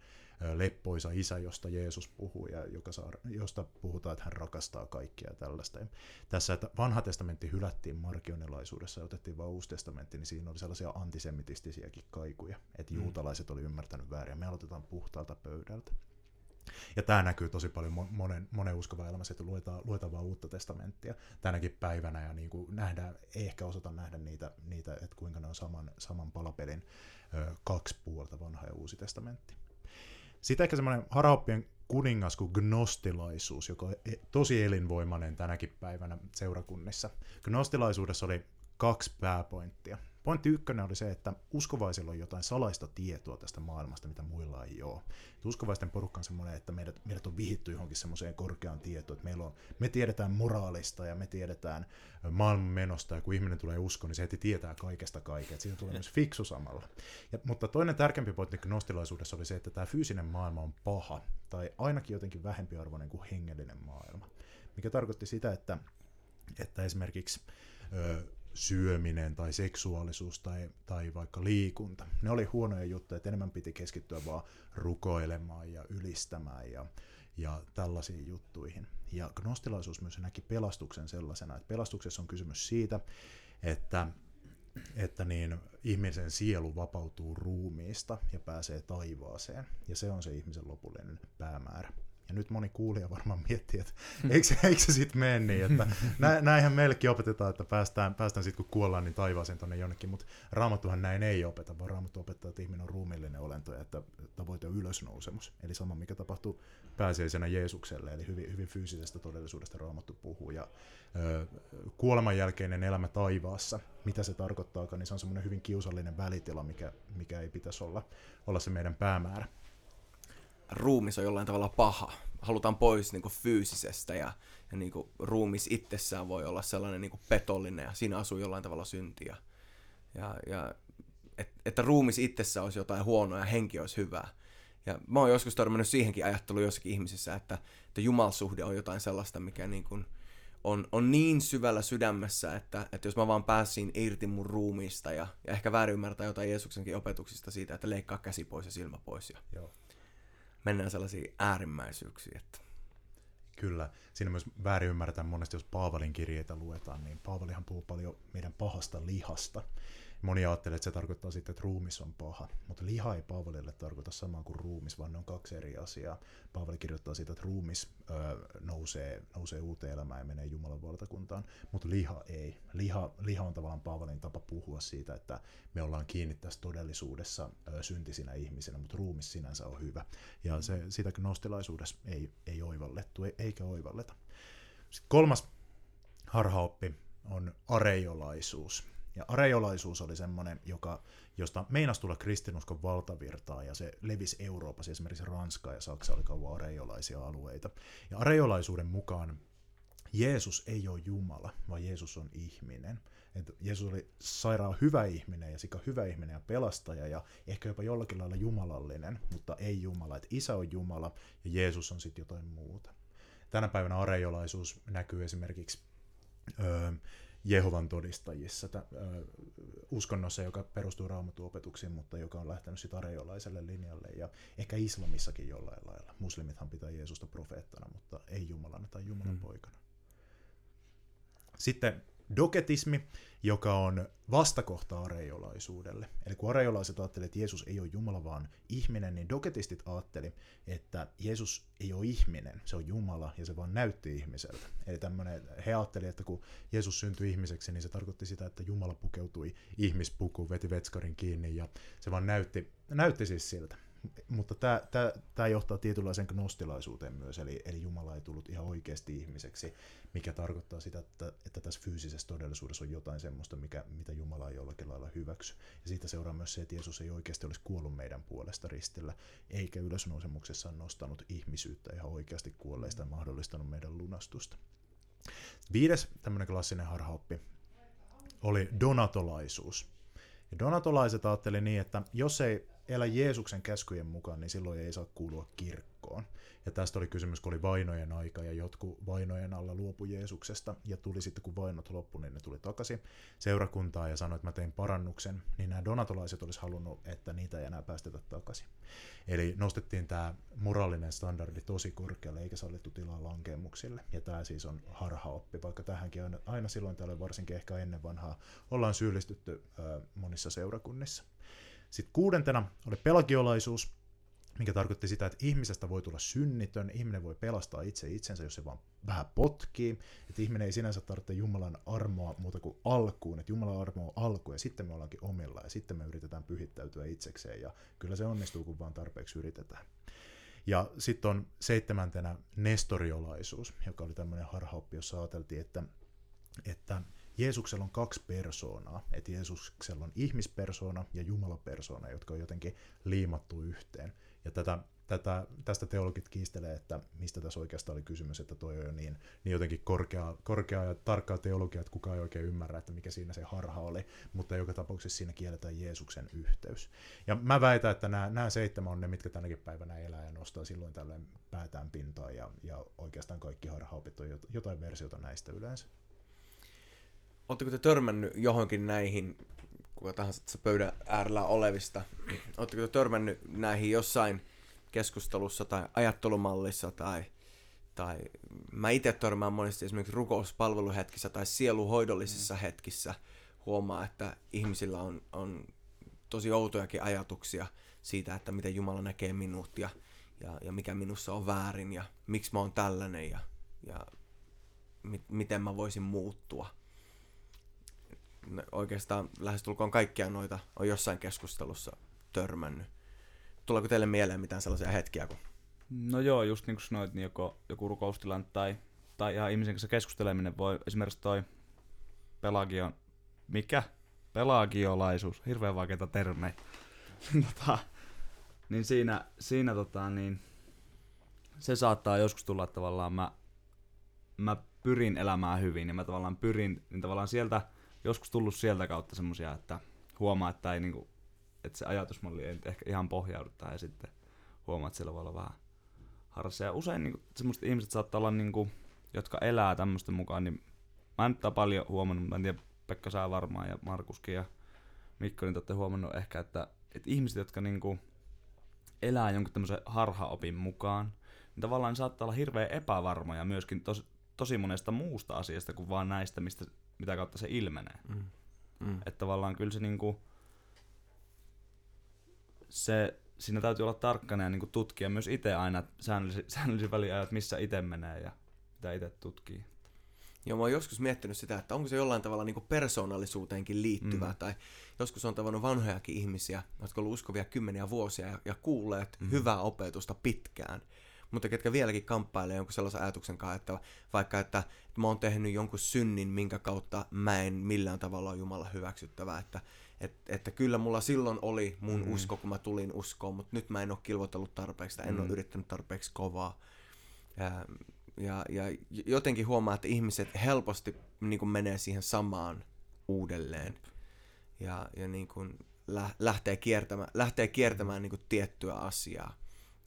leppoisa isä, josta Jeesus puhuu ja joka saa, josta puhutaan, että hän rakastaa kaikkia ja tällaista. Ja tässä, että vanha testamentti hylättiin markionilaisuudessa ja otettiin vain uusi testamentti, niin siinä oli sellaisia antisemitistisiäkin kaikuja, että mm. juutalaiset oli ymmärtänyt väärin. Me aloitetaan puhtaalta pöydältä. Ja tämä näkyy tosi paljon monen, monen uskovan elämässä, että luetaan, luetaan vaan uutta testamenttia tänäkin päivänä ja niin kuin nähdään, ei ehkä osata nähdä niitä, niitä että kuinka ne on saman, saman palapelin ö, kaksi puolta, vanha ja uusi testamentti. Sitten ehkä semmoinen harhaoppien kuningas kuin gnostilaisuus, joka on e, tosi elinvoimainen tänäkin päivänä seurakunnissa. Gnostilaisuudessa oli kaksi pääpointtia. Pointti ykkönen oli se, että uskovaisilla on jotain salaista tietoa tästä maailmasta, mitä muilla ei ole. Uskovaisten porukka on semmoinen, että meidät, meidät on vihitty johonkin semmoiseen korkeaan tietoon, että meillä on, me tiedetään moraalista ja me tiedetään maailman menosta, ja kun ihminen tulee uskoon, niin se heti tietää kaikesta kaiken. Siitä tulee myös fiksu samalla. Ja, mutta toinen tärkeämpi pointti gnostilaisuudessa oli se, että tämä fyysinen maailma on paha, tai ainakin jotenkin vähempiarvoinen kuin hengellinen maailma. Mikä tarkoitti sitä, että, että esimerkiksi syöminen tai seksuaalisuus tai, tai vaikka liikunta. Ne oli huonoja juttuja, että enemmän piti keskittyä vaan rukoilemaan ja ylistämään ja, ja tällaisiin juttuihin. Ja gnostilaisuus myös näki pelastuksen sellaisena, että pelastuksessa on kysymys siitä, että, että niin ihmisen sielu vapautuu ruumiista ja pääsee taivaaseen. Ja se on se ihmisen lopullinen päämäärä. Ja nyt moni kuulija varmaan miettii, että eikö, eikö se sitten mene niin, että [LAUGHS] nä, näinhän meillekin opetetaan, että päästään, päästään sitten kun kuollaan niin taivaaseen tuonne jonnekin, mutta Raamattuhan näin ei opeta, vaan Raamattu opettaa, että ihminen on ruumillinen olento ja että tavoite on ylösnousemus. Eli sama, mikä tapahtuu pääsiäisenä Jeesukselle, eli hyvin, hyvin fyysisestä todellisuudesta Raamattu puhuu. Ja ö, kuoleman jälkeinen elämä taivaassa, mitä se tarkoittaakaan, niin se on semmoinen hyvin kiusallinen välitila, mikä, mikä ei pitäisi olla, olla se meidän päämäärä ruumis on jollain tavalla paha. Halutaan pois niin kuin fyysisestä ja, ja niin kuin ruumis itsessään voi olla sellainen niin kuin petollinen ja siinä asuu jollain tavalla syntiä. Ja, ja et, että ruumis itsessä olisi jotain huonoa ja henki olisi hyvää. Ja mä oon joskus törmännyt siihenkin ajatteluun jossakin ihmisissä, että, että jumalsuhde on jotain sellaista, mikä niin kuin on, on niin syvällä sydämessä, että, että jos mä vaan pääsin irti mun ruumiista ja, ja ehkä väärin ymmärtää jotain Jeesuksenkin opetuksista siitä, että leikkaa käsi pois ja silmä pois ja Joo mennään sellaisiin äärimmäisyyksiin. Että... Kyllä. Siinä myös väärin ymmärretään monesti, jos Paavalin kirjeitä luetaan, niin Paavalihan puhuu paljon meidän pahasta lihasta. Moni ajattelee, että se tarkoittaa sitten, että ruumis on paha, mutta liha ei Paavalille tarkoita samaa kuin ruumis, vaan ne on kaksi eri asiaa. Paavali kirjoittaa siitä, että ruumis ö, nousee, nousee uuteen elämään ja menee Jumalan valtakuntaan, mutta liha ei. Liha, liha on tavallaan Paavalin tapa puhua siitä, että me ollaan kiinni tässä todellisuudessa ö, syntisinä ihmisinä, mutta ruumis sinänsä on hyvä. Ja se, sitä nostilaisuudessa ei, ei oivallettu, eikä oivalleta. Sitten kolmas harhaoppi on areiolaisuus. Ja areiolaisuus oli semmoinen, joka, josta meinasi tulla kristinuskon valtavirtaa, ja se levisi Euroopassa, esimerkiksi Ranska ja Saksa oli kauan areiolaisia alueita. Ja areiolaisuuden mukaan Jeesus ei ole Jumala, vaan Jeesus on ihminen. Et Jeesus oli sairaan hyvä ihminen ja sika hyvä ihminen ja pelastaja ja ehkä jopa jollakin lailla jumalallinen, mutta ei Jumala. Et isä on Jumala ja Jeesus on sitten jotain muuta. Tänä päivänä areiolaisuus näkyy esimerkiksi öö, Jehovan todistajissa, tä, ö, uskonnossa, joka perustuu raamatuopetuksiin, mutta joka on lähtenyt sitten areiolaiselle linjalle ja ehkä islamissakin jollain lailla. Muslimithan pitää Jeesusta profeettana, mutta ei Jumalana tai Jumalan hmm. poikana. Sitten doketismi, joka on vastakohta areiolaisuudelle. Eli kun areiolaiset ajattelivat, että Jeesus ei ole Jumala, vaan ihminen, niin doketistit ajatteli, että Jeesus ei ole ihminen, se on Jumala ja se vaan näytti ihmiseltä. Eli tämmöinen, he ajattelivat, että kun Jeesus syntyi ihmiseksi, niin se tarkoitti sitä, että Jumala pukeutui ihmispukuun, veti vetskarin kiinni ja se vaan näytti, näytti siis siltä mutta tämä johtaa tietynlaiseen gnostilaisuuteen myös, eli, eli Jumala ei tullut ihan oikeasti ihmiseksi, mikä tarkoittaa sitä, että, että tässä fyysisessä todellisuudessa on jotain semmoista, mikä, mitä Jumala ei jollakin lailla hyväksy. Ja siitä seuraa myös se, että Jeesus ei oikeasti olisi kuollut meidän puolesta ristillä, eikä ylösnousemuksessaan nostanut ihmisyyttä ihan oikeasti kuolleista ja mahdollistanut meidän lunastusta. Viides tämmöinen klassinen harhaoppi oli donatolaisuus. Ja donatolaiset ajattelivat niin, että jos ei elä Jeesuksen käskyjen mukaan, niin silloin ei saa kuulua kirkkoon. Ja tästä oli kysymys, kun oli vainojen aika ja jotkut vainojen alla luopui Jeesuksesta ja tuli sitten, kun vainot loppui, niin ne tuli takaisin seurakuntaan ja sanoi, että mä tein parannuksen, niin nämä donatolaiset olisi halunnut, että niitä ei enää päästetä takaisin. Eli nostettiin tämä moraalinen standardi tosi korkealle eikä sallittu tilaa lankemuksille. Ja tämä siis on harhaoppi, vaikka tähänkin aina, aina silloin tällöin varsinkin ehkä ennen vanhaa ollaan syyllistytty äh, monissa seurakunnissa. Sitten kuudentena oli pelagiolaisuus, mikä tarkoitti sitä, että ihmisestä voi tulla synnitön, ihminen voi pelastaa itse itsensä, jos se vaan vähän potkii, että ihminen ei sinänsä tarvitse Jumalan armoa muuta kuin alkuun, että Jumalan armo on alku ja sitten me ollaankin omilla ja sitten me yritetään pyhittäytyä itsekseen ja kyllä se onnistuu, kun vaan tarpeeksi yritetään. Ja sitten on seitsemäntenä nestoriolaisuus, joka oli tämmöinen harhaoppi, jossa ajateltiin, että, että Jeesuksella on kaksi persoonaa, että Jeesuksella on ihmispersona ja Jumalapersona, jotka on jotenkin liimattu yhteen. Ja tätä, tätä, tästä teologit kiistelee, että mistä tässä oikeastaan oli kysymys, että toi on jo niin, niin jotenkin korkea, korkea ja tarkkaa teologia, että kukaan ei oikein ymmärrä, että mikä siinä se harha oli, mutta joka tapauksessa siinä kielletään Jeesuksen yhteys. Ja mä väitän, että nämä, nämä seitsemän on ne, mitkä tänäkin päivänä elää ja nostaa silloin tällöin päätään pintaan, ja, ja oikeastaan kaikki harhaopit on jotain versiota näistä yleensä. Oletteko te törmännyt johonkin näihin, kuka tahansa tässä pöydän äärellä olevista, oletteko te törmännyt näihin jossain keskustelussa tai ajattelumallissa tai, tai mä itse törmään monesti esimerkiksi rukouspalveluhetkissä tai sieluhoidollisissa mm. hetkissä huomaa, että ihmisillä on, on tosi outojakin ajatuksia siitä, että miten Jumala näkee minut ja, ja, ja mikä minussa on väärin ja miksi mä oon tällainen ja, ja mi, miten mä voisin muuttua oikeastaan lähestulkoon kaikkia noita on jossain keskustelussa törmännyt. Tuleeko teille mieleen mitään sellaisia hetkiä? Kun... No joo, just niin kuin sanoit, niin joko, joku rukoustilanne tai, tai ihan ihmisen kanssa keskusteleminen voi esimerkiksi toi pelagio, mikä? Pelagiolaisuus, hirveän vaikeita termejä. [LAUGHS] tota, niin siinä, siinä tota, niin, se saattaa joskus tulla, että tavallaan mä, mä pyrin elämään hyvin ja mä tavallaan pyrin, niin tavallaan sieltä joskus tullut sieltä kautta semmosia, että huomaa, että, ei, niinku, että se ajatusmalli ei ehkä ihan pohjaudu tai sitten huomaa, että siellä voi olla vähän harrassa. Ja usein niinku, semmoiset ihmiset saattaa olla, niinku, jotka elää tämmöisten mukaan, niin mä en nyt paljon huomannut, mä en tiedä, Pekka saa varmaan ja Markuskin ja Mikko, niin olette huomannut ehkä, että, että ihmiset, jotka niinku elää jonkun tämmöisen harhaopin mukaan, niin tavallaan saattaa olla hirveän epävarmoja myöskin tos, tosi monesta muusta asiasta kuin vaan näistä, mistä mitä kautta se ilmenee. Mm. Mm. Että tavallaan kyllä se niinku, se, siinä täytyy olla tarkkana ja niinku tutkia myös itse aina säännöllisin, [LAUGHS] säännöllisin väliin, että missä itse menee ja mitä itse tutkii. Joo, mä oon joskus miettinyt sitä, että onko se jollain tavalla niin persoonallisuuteenkin liittyvää, mm. tai joskus on tavannut vanhojakin ihmisiä, jotka on ollut uskovia kymmeniä vuosia ja, ja kuulleet mm. hyvää opetusta pitkään, mutta ketkä vieläkin kamppailee jonkun sellaisen ajatuksen kanssa, että vaikka että, että mä oon tehnyt jonkun synnin, minkä kautta mä en millään tavalla ole Jumala hyväksyttävää, että, että, että kyllä mulla silloin oli mun mm. usko, kun mä tulin uskoon, mutta nyt mä en ole kilvoitellut tarpeeksi, en mm. ole yrittänyt tarpeeksi kovaa. Ja, ja, ja jotenkin huomaa, että ihmiset helposti niin kuin menee siihen samaan uudelleen ja, ja niin kuin lähtee kiertämään, lähtee kiertämään niin kuin tiettyä asiaa.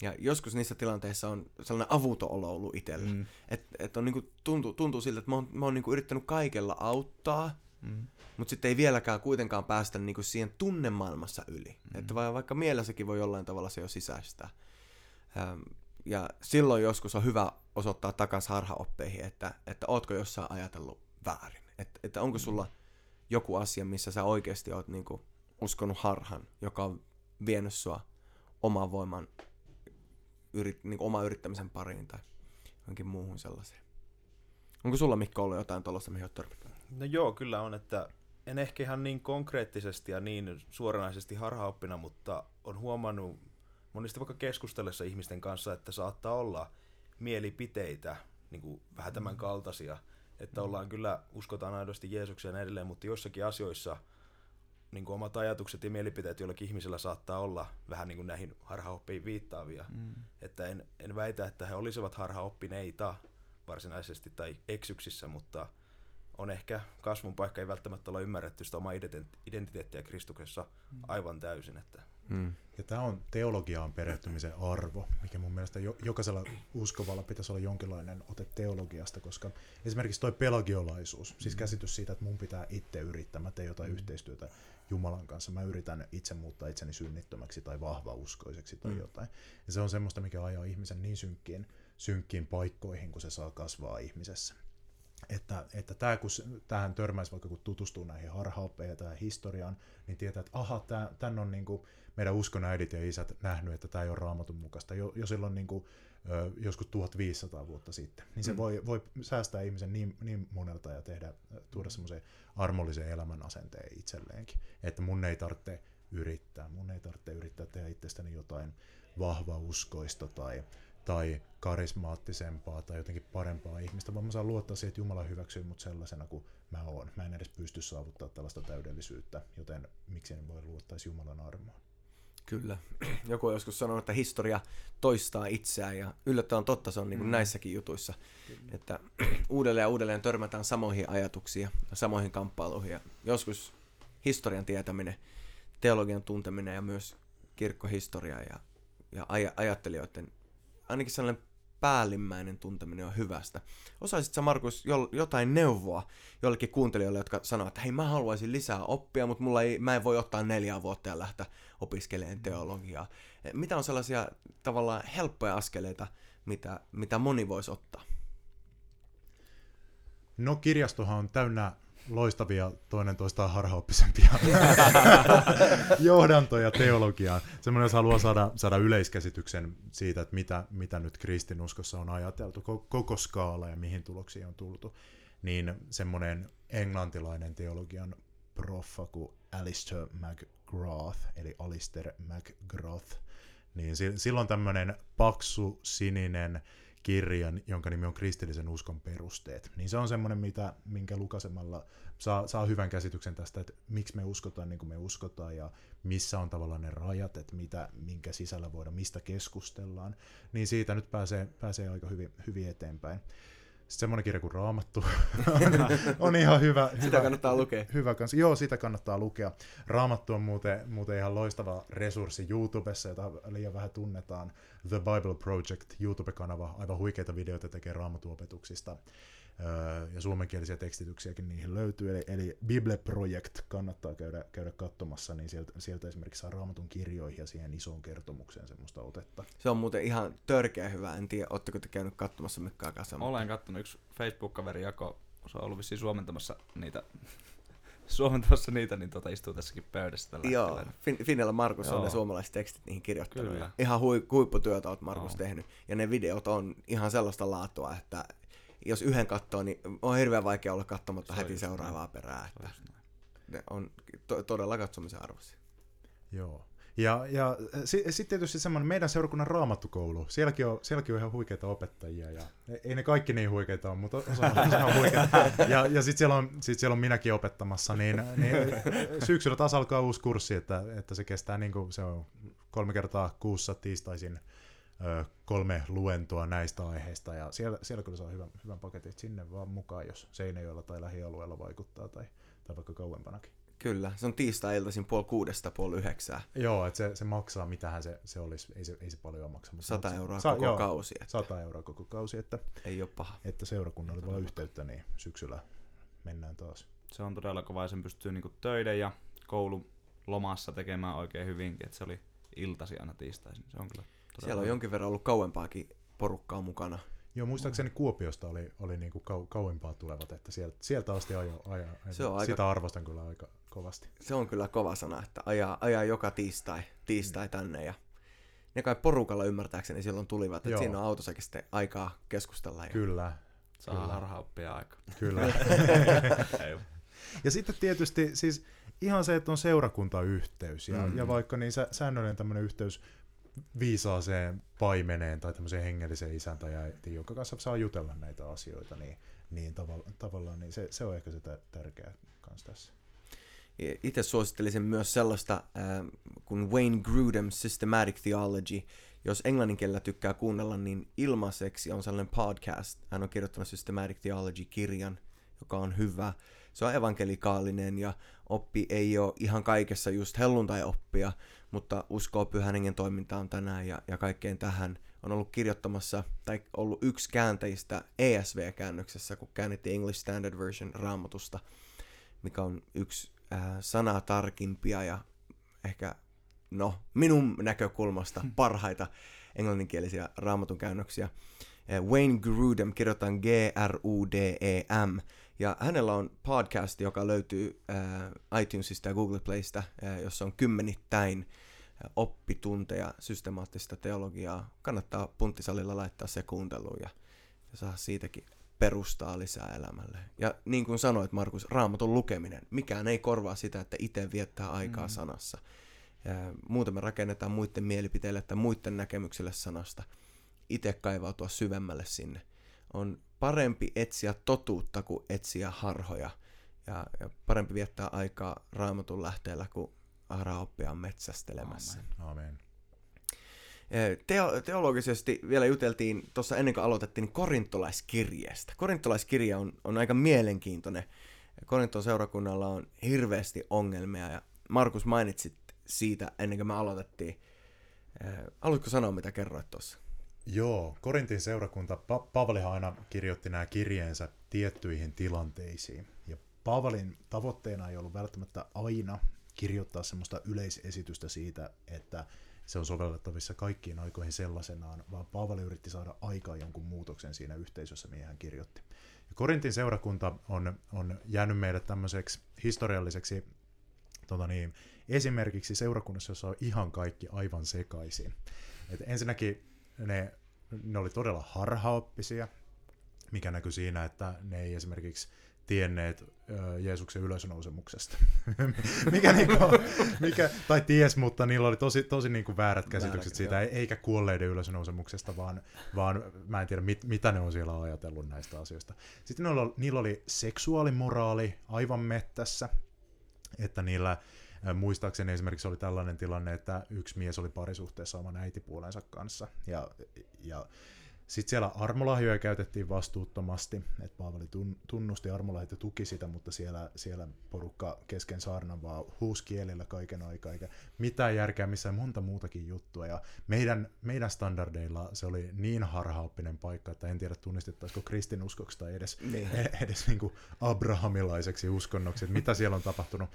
Ja joskus niissä tilanteissa on sellainen avuto-olo ollut itsellä. Mm. Että et on niinku, tuntuu, tuntuu siltä, että mä oon, mä oon niinku yrittänyt kaikella auttaa, mm. mutta sitten ei vieläkään kuitenkaan päästä niinku siihen tunnemaailmassa yli. Mm. Että vaikka mielessäkin voi jollain tavalla se jo sisäistää. Ähm, ja silloin joskus on hyvä osoittaa takaisin harhaoppeihin, että, että ootko jossain ajatellut väärin. Että, että onko sulla joku asia, missä sä oikeasti oot niinku uskonut harhan, joka on vienyt sua oman voiman yrit, niin oma yrittämisen pariin tai johonkin muuhun sellaiseen. Onko sulla Mikko ollut jotain tuollaista, mihin olet No joo, kyllä on, että en ehkä ihan niin konkreettisesti ja niin suoranaisesti harhaoppina, mutta on huomannut monista vaikka keskustellessa ihmisten kanssa, että saattaa olla mielipiteitä, niin kuin vähän tämän mm. kaltaisia, että mm. ollaan kyllä, uskotaan aidosti Jeesukseen edelleen, mutta joissakin asioissa – niin kuin omat ajatukset ja mielipiteet jollakin ihmisellä saattaa olla vähän niin kuin näihin harhaoppiin viittaavia. Mm. Että en, en väitä, että he olisivat harhaoppineita varsinaisesti tai eksyksissä, mutta on ehkä kasvun paikka, ei välttämättä olla ymmärretty sitä omaa identiteettiä Kristuksessa mm. aivan täysin. Että. Mm. Ja tämä on teologiaan perehtymisen arvo, mikä mun mielestä jo, jokaisella uskovalla pitäisi olla jonkinlainen ote teologiasta, koska esimerkiksi toi pelagiolaisuus, siis mm. käsitys siitä, että mun pitää itse yrittää, mä teen jotain mm. yhteistyötä Jumalan kanssa. Mä yritän itse muuttaa itseni synnittömäksi tai vahvauskoiseksi tai mm. jotain. Ja se on semmoista, mikä ajaa ihmisen niin synkkiin, synkkiin paikkoihin, kun se saa kasvaa ihmisessä. Että, että tämä, kun tähän törmäisi vaikka kun tutustuu näihin harhaoppeihin ja tähän historiaan, niin tietää, että aha, tämän on niin kuin meidän uskon äidit ja isät nähnyt, että tämä ei ole raamatun mukaista. Jo, jo silloin niin kuin, joskus 1500 vuotta sitten. Niin se mm. voi, voi säästää ihmisen niin, niin monelta ja tehdä, tuoda semmoisen armollisen elämän asenteen itselleenkin. Että mun ei tarvitse yrittää, mun ei tarvitse yrittää tehdä itsestäni jotain uskoista tai, tai karismaattisempaa tai jotenkin parempaa ihmistä, vaan mä saan luottaa siihen, että Jumala hyväksyy mut sellaisena kuin mä oon. Mä en edes pysty saavuttaa tällaista täydellisyyttä, joten miksi en voi luottaa Jumalan armoon. Kyllä. Joku on joskus sanonut, että historia toistaa itseään ja yllättävän totta se on niin kuin mm. näissäkin jutuissa. Kyllä. Että [CLEARS THROAT] uudelleen ja uudelleen törmätään samoihin ajatuksiin ja samoihin kamppailuihin. Ja joskus historian tietäminen, teologian tunteminen ja myös kirkkohistoria ja, ja aj- ajattelijoiden ainakin sellainen päällimmäinen tunteminen on hyvästä. Osaisit sä Markus jotain neuvoa jollekin kuuntelijoille, jotka sanoo, että hei mä haluaisin lisää oppia, mutta mulla ei, mä en voi ottaa neljää vuotta ja lähteä opiskelemaan teologiaa. Eh, mitä on sellaisia tavallaan helppoja askeleita, mitä, mitä moni voisi ottaa? No kirjastohan on täynnä loistavia toinen toistaan harhaoppisempia [LAUGHS] johdantoja teologiaan. Semmoinen, jos haluaa saada, saada yleiskäsityksen siitä, että mitä, mitä nyt kristinuskossa on ajateltu, koko skaala ja mihin tuloksiin on tultu, niin semmoinen englantilainen teologian proffa kuin Alistair McGrath, eli Alistair McGrath, niin silloin tämmöinen paksu, sininen, kirjan, jonka nimi on Kristillisen uskon perusteet. Niin se on semmoinen, mitä, minkä lukasemalla saa, saa hyvän käsityksen tästä, että miksi me uskotaan niin kuin me uskotaan ja missä on tavallaan ne rajat, että mitä, minkä sisällä voidaan, mistä keskustellaan. Niin siitä nyt pääsee, pääsee aika hyvin, hyvin eteenpäin. Sitten semmoinen kirja kuin Raamattu on, [LAUGHS] on ihan hyvä. Sitä hyvä, kannattaa lukea. Hyvä kans. Joo, sitä kannattaa lukea. Raamattu on muuten, muuten ihan loistava resurssi YouTubessa, jota liian vähän tunnetaan. The Bible Project YouTube-kanava, aivan huikeita videoita tekee raamatuopetuksista. Ja suomenkielisiä tekstityksiäkin niihin löytyy, eli, eli Bible Project kannattaa käydä, käydä katsomassa, niin sieltä, sieltä esimerkiksi saa raamatun kirjoihin ja siihen isoon kertomukseen semmoista otetta. Se on muuten ihan törkeä hyvä, en tiedä, ootteko te käynyt katsomassa Mikkaakaan Olen kattonut, yksi Facebook-kaveri jako, se on ollut vissiin suomentamassa niitä [LAUGHS] Suomen tuossa niitä, niin tota istuu tässäkin pöydässä tällä Joo, hetkellä. fin- Markus on Joo. ne suomalaiset tekstit niihin kirjoittanut. Kyllä. Ihan hui- huipputyötä oot Markus Joo. tehnyt. Ja ne videot on ihan sellaista laatua, että jos yhden katsoo, niin on hirveän vaikea olla katsomatta Se heti seuraavaa perää. Se on Että näin. ne on to- todella katsomisen arvoisia. Joo. Ja, ja sitten sit tietysti semmoinen meidän seurakunnan raamattukoulu. Sielläkin on, sielläkin on ihan huikeita opettajia. Ja ei ne kaikki niin huikeita ole, mutta osa, osa on huikeita. [LAUGHS] Ja, ja sitten siellä, on, sit siellä on minäkin opettamassa. Niin, niin syksyllä taas alkaa uusi kurssi, että, että se kestää niin kuin, se on kolme kertaa kuussa tiistaisin kolme luentoa näistä aiheista. Ja siellä, siellä kyllä saa hyvän, hyvän paketin sinne vaan mukaan, jos Seinäjoella tai lähialueella vaikuttaa tai, tai vaikka kauempanakin. Kyllä, se on tiistai-iltaisin puoli kuudesta puoli yhdeksää. Joo, että se, se maksaa, mitähän se, se olisi, ei se, ei se paljon maksa. Mutta 100 euroa Sa- koko joo, kausi. Että 100 euroa koko kausi, että, ei ole paha. että seurakunnalle vaan yhteyttä, niin syksyllä mennään taas. Se on todella kova ja sen pystyy niinku töiden ja koulun lomassa tekemään oikein hyvinkin, että se oli iltasi aina tiistaisin. Se on kyllä todella Siellä on hyvä. jonkin verran ollut kauempaakin porukkaa mukana. Joo, muistaakseni Kuopiosta oli, oli niin kuin kau, kauempaa tulevat, että sieltä, sieltä asti ajo, ajo, Se on aika- sitä arvostan kyllä aika kovasti. Se on kyllä kova sana, että ajaa, ajaa joka tiistai, tiistai tänne ja ne kai porukalla ymmärtääkseni silloin tulivat, että Joo. siinä on autossakin sitten aikaa keskustella. Ja... Kyllä, Saa Kyllä. harhaoppia aika. kyllä. [LAUGHS] Ja sitten tietysti siis ihan se, että on seurakuntayhteys ja, Mm. ja vaikka niin sä, säännöllinen tämmöinen yhteys viisaaseen paimeneen tai tämmöiseen hengelliseen isän tai äitiin, jonka kanssa saa jutella näitä asioita, niin, niin tavalla, tavallaan niin se, se on ehkä se tä- tärkeä kans tässä. Itse suosittelisin myös sellaista kuin Wayne Grudem Systematic Theology. Jos englannin kielellä tykkää kuunnella, niin ilmaiseksi on sellainen podcast. Hän on kirjoittanut Systematic Theology-kirjan, joka on hyvä. Se on evankelikaalinen ja oppi ei ole ihan kaikessa just helluntai-oppia, mutta uskoo pyhän hengen toimintaan tänään ja, ja kaikkeen tähän. On ollut kirjoittamassa, tai ollut yksi kääntäjistä ESV-käännöksessä, kun käännettiin English Standard Version raamatusta, mikä on yksi äh, sanaa tarkimpia ja ehkä, no, minun näkökulmasta parhaita englanninkielisiä raamatun käännöksiä. Äh, Wayne Grudem, kirjoitan G-R-U-D-E-M, ja hänellä on podcast, joka löytyy äh, iTunesista ja Google Playsta, äh, jossa on kymmenittäin äh, oppitunteja systemaattista teologiaa. Kannattaa punttisalilla laittaa se kuunteluun ja, ja saa siitäkin perustaa lisää elämälle. Ja niin kuin sanoit Markus, raamatun lukeminen, mikään ei korvaa sitä, että itse viettää aikaa Mm. sanassa. Ja muuten me rakennetaan muiden mielipiteille tai muiden näkemyksille sanasta. Itse kaivautua syvemmälle sinne. On parempi etsiä totuutta kuin etsiä harhoja. Ja, ja parempi viettää aikaa raamatun lähteellä kuin harhaoppia metsästelemässä. Amen. Amen. Teo, teologisesti vielä juteltiin tuossa ennen kuin aloitettiin niin korintolaiskirjeestä. Korintolaiskirja on, on aika mielenkiintoinen. Korinton seurakunnalla on hirveästi ongelmia ja Markus mainitsit siitä ennen kuin me aloitettiin. Eh, Haluatko sanoa, mitä kerroit tuossa? Joo, Korintin seurakunta, pa- Paavalihan aina kirjoitti nämä kirjeensä tiettyihin tilanteisiin. Ja Paavalin tavoitteena ei ollut välttämättä aina kirjoittaa semmoista yleisesitystä siitä, että se on sovellettavissa kaikkiin aikoihin sellaisenaan, vaan Paavali yritti saada aikaan jonkun muutoksen siinä yhteisössä, mihin hän kirjoitti. Ja Korintin seurakunta on, on jäänyt meille tämmöiseksi historialliseksi tota niin, esimerkiksi seurakunnassa, jossa on ihan kaikki aivan sekaisin. Et ensinnäkin ne, ne oli todella harhaoppisia, mikä näkyy siinä, että ne ei esimerkiksi tienneet ö, Jeesuksen ylösnousemuksesta. [LAUGHS] mikä, niinku, [LAUGHS] mikä, tai ties, mutta niillä oli tosi, tosi niinku väärät käsitykset Väärät, siitä, ei- eikä kuolleiden ylösnousemuksesta, vaan, vaan mä en tiedä, mit, mitä ne on siellä ajatellut näistä asioista. Sitten niillä oli, niillä oli seksuaalimoraali aivan mettässä, että niillä Muistaakseni esimerkiksi oli tällainen tilanne, että yksi mies oli parisuhteessa oman äitipuolensa kanssa. Ja, ja sitten siellä armolahjoja käytettiin vastuuttomasti, että Paavali tun- tunnusti armolahjat ja tuki sitä, mutta siellä, siellä porukka kesken saarnan vaan huusi kielillä kaiken aikaa, eikä mitään järkeä missään monta muutakin juttua. Ja meidän, meidän standardeilla se oli niin harhaoppinen paikka, että en tiedä tunnistettaisiko kristinuskoksi tai edes, Niin. edes niin kuin abrahamilaiseksi uskonnoksi, että mitä siellä on tapahtunut.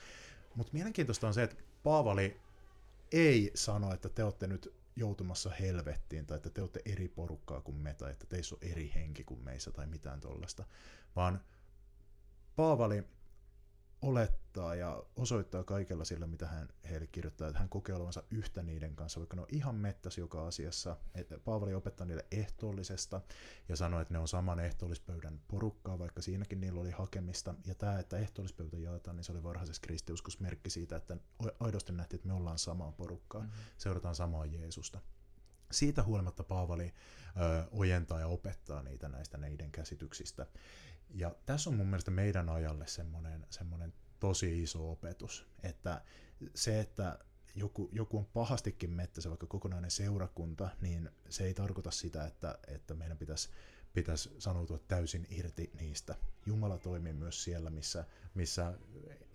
Mutta mielenkiintoista on se, että Paavali ei sano, että te olette nyt joutumassa helvettiin, tai että te olette eri porukkaa kuin me, tai että teissä on eri henki kuin meissä, tai mitään tollasta. Vaan Paavali olettaa ja osoittaa kaikella sillä, mitä hän heille kirjoittaa, että hän kokee olevansa yhtä niiden kanssa, vaikka ne on ihan mettäs joka asiassa. Että Paavali opettaa niille ehtoollisesta ja sanoi, että ne on saman ehtoollispöydän porukkaa, vaikka siinäkin niillä oli hakemista. Ja tämä, että ehtoollispöytä jaetaan, niin se oli varhaisessa kristiuskossa merkki siitä, että aidosti nähtiin, että me ollaan samaa porukkaa, mm-hmm. seurataan samaa Jeesusta siitä huolimatta Paavali ö, ojentaa ja opettaa niitä näistä neiden käsityksistä. Ja tässä on mun mielestä meidän ajalle semmoinen, semmoinen tosi iso opetus, että se, että joku, joku on pahastikin mettässä, vaikka kokonainen seurakunta, niin se ei tarkoita sitä, että, että meidän pitäisi, pitäisi sanoutua täysin irti niistä. Jumala toimii myös siellä, missä, missä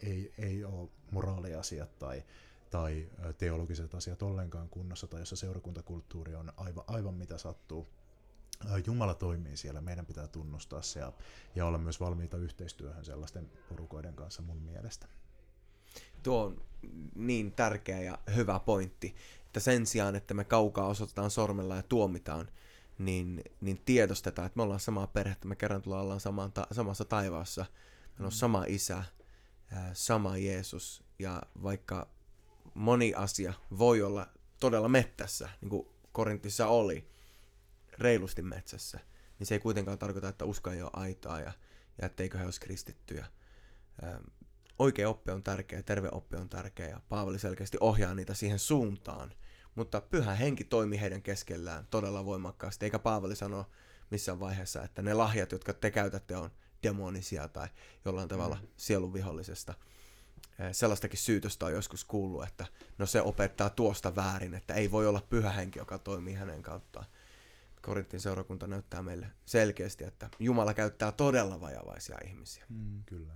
ei, ei ole moraaliasiat tai, tai teologiset asiat ollenkaan kunnossa, tai jossa seurakuntakulttuuri on aivan, aivan mitä sattuu. Jumala toimii siellä, meidän pitää tunnustaa se ja, ja olla myös valmiita yhteistyöhön sellaisten porukoiden kanssa mun mielestä. Tuo on niin tärkeä ja hyvä pointti, että sen sijaan, että me kaukaa osoitetaan sormella ja tuomitaan, niin, niin tiedostetaan, että me ollaan samaa perhettä, me kerran tullaan ollaan samaan ta- samassa taivaassa, meillä on sama isä, sama Jeesus, ja vaikka moni asia voi olla todella mettässä, niin kuin Korintissa oli, reilusti metsässä, niin se ei kuitenkaan tarkoita, että usko ei ole aitaa ja, ja etteikö he olisi kristittyjä. Ähm, oikea oppi on tärkeä, terve oppi on tärkeä ja Paavali selkeästi ohjaa niitä siihen suuntaan. Mutta pyhä henki toimi heidän keskellään todella voimakkaasti, eikä Paavali sano missään vaiheessa, että ne lahjat, jotka te käytätte, on demonisia tai jollain tavalla mm. sielun vihollisesta. Sellaistakin syytöstä on joskus kuullut, että no se opettaa tuosta väärin, että ei voi olla pyhä henki, joka toimii hänen kauttaan. Korintin seurakunta näyttää meille selkeästi, että Jumala käyttää todella vajavaisia ihmisiä. Mm, kyllä.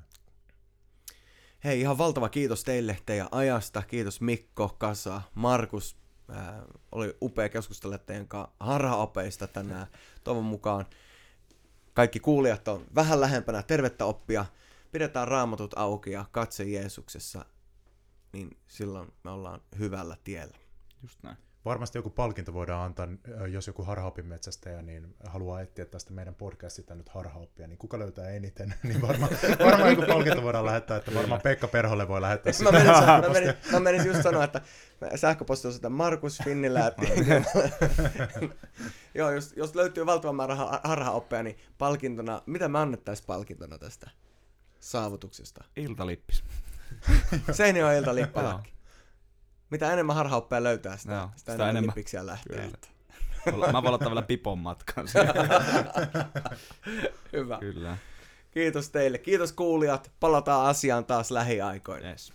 Hei, ihan valtava kiitos teille teidän ajasta. Kiitos Mikko, Kasa, Markus. Ää, oli upea keskustella teidän kanssa harhaopeista tänään. Toivon mukaan kaikki kuulijat on vähän lähempänä tervettä oppia. Pidetään raamatut auki ja katse Jeesuksessa, niin silloin me ollaan hyvällä tiellä. Just näin varmasti joku palkinto voidaan antaa, jos joku harhaoppimetsästäjä niin haluaa etsiä tästä meidän podcastista nyt harhaoppia, niin kuka löytää eniten, [LAUGHS] niin varmaan varma joku palkinto voidaan lähettää, että varmaan Pekka Perholle voi lähettää mä menin, mä, menin, mä menin just sanoa, että sähköposti on sitä Markus Finnillä, [LAUGHS] Joo, jos, jos löytyy valtavan määrä harhaoppeja, niin palkintona, mitä me annettaisiin palkintona tästä saavutuksesta? Iltalippis. [LAUGHS] Seinäjoen iltalippalakki. Mitä enemmän harhaoppia löytää, sitä, Joo, sitä, sitä enemmän, enemmän lähtee. Kyllä. Mä voin ottaa vielä pipon matkan. Hyvä. Kyllä. Kiitos teille. Kiitos kuulijat. Palataan asiaan taas lähiaikoina. Yes.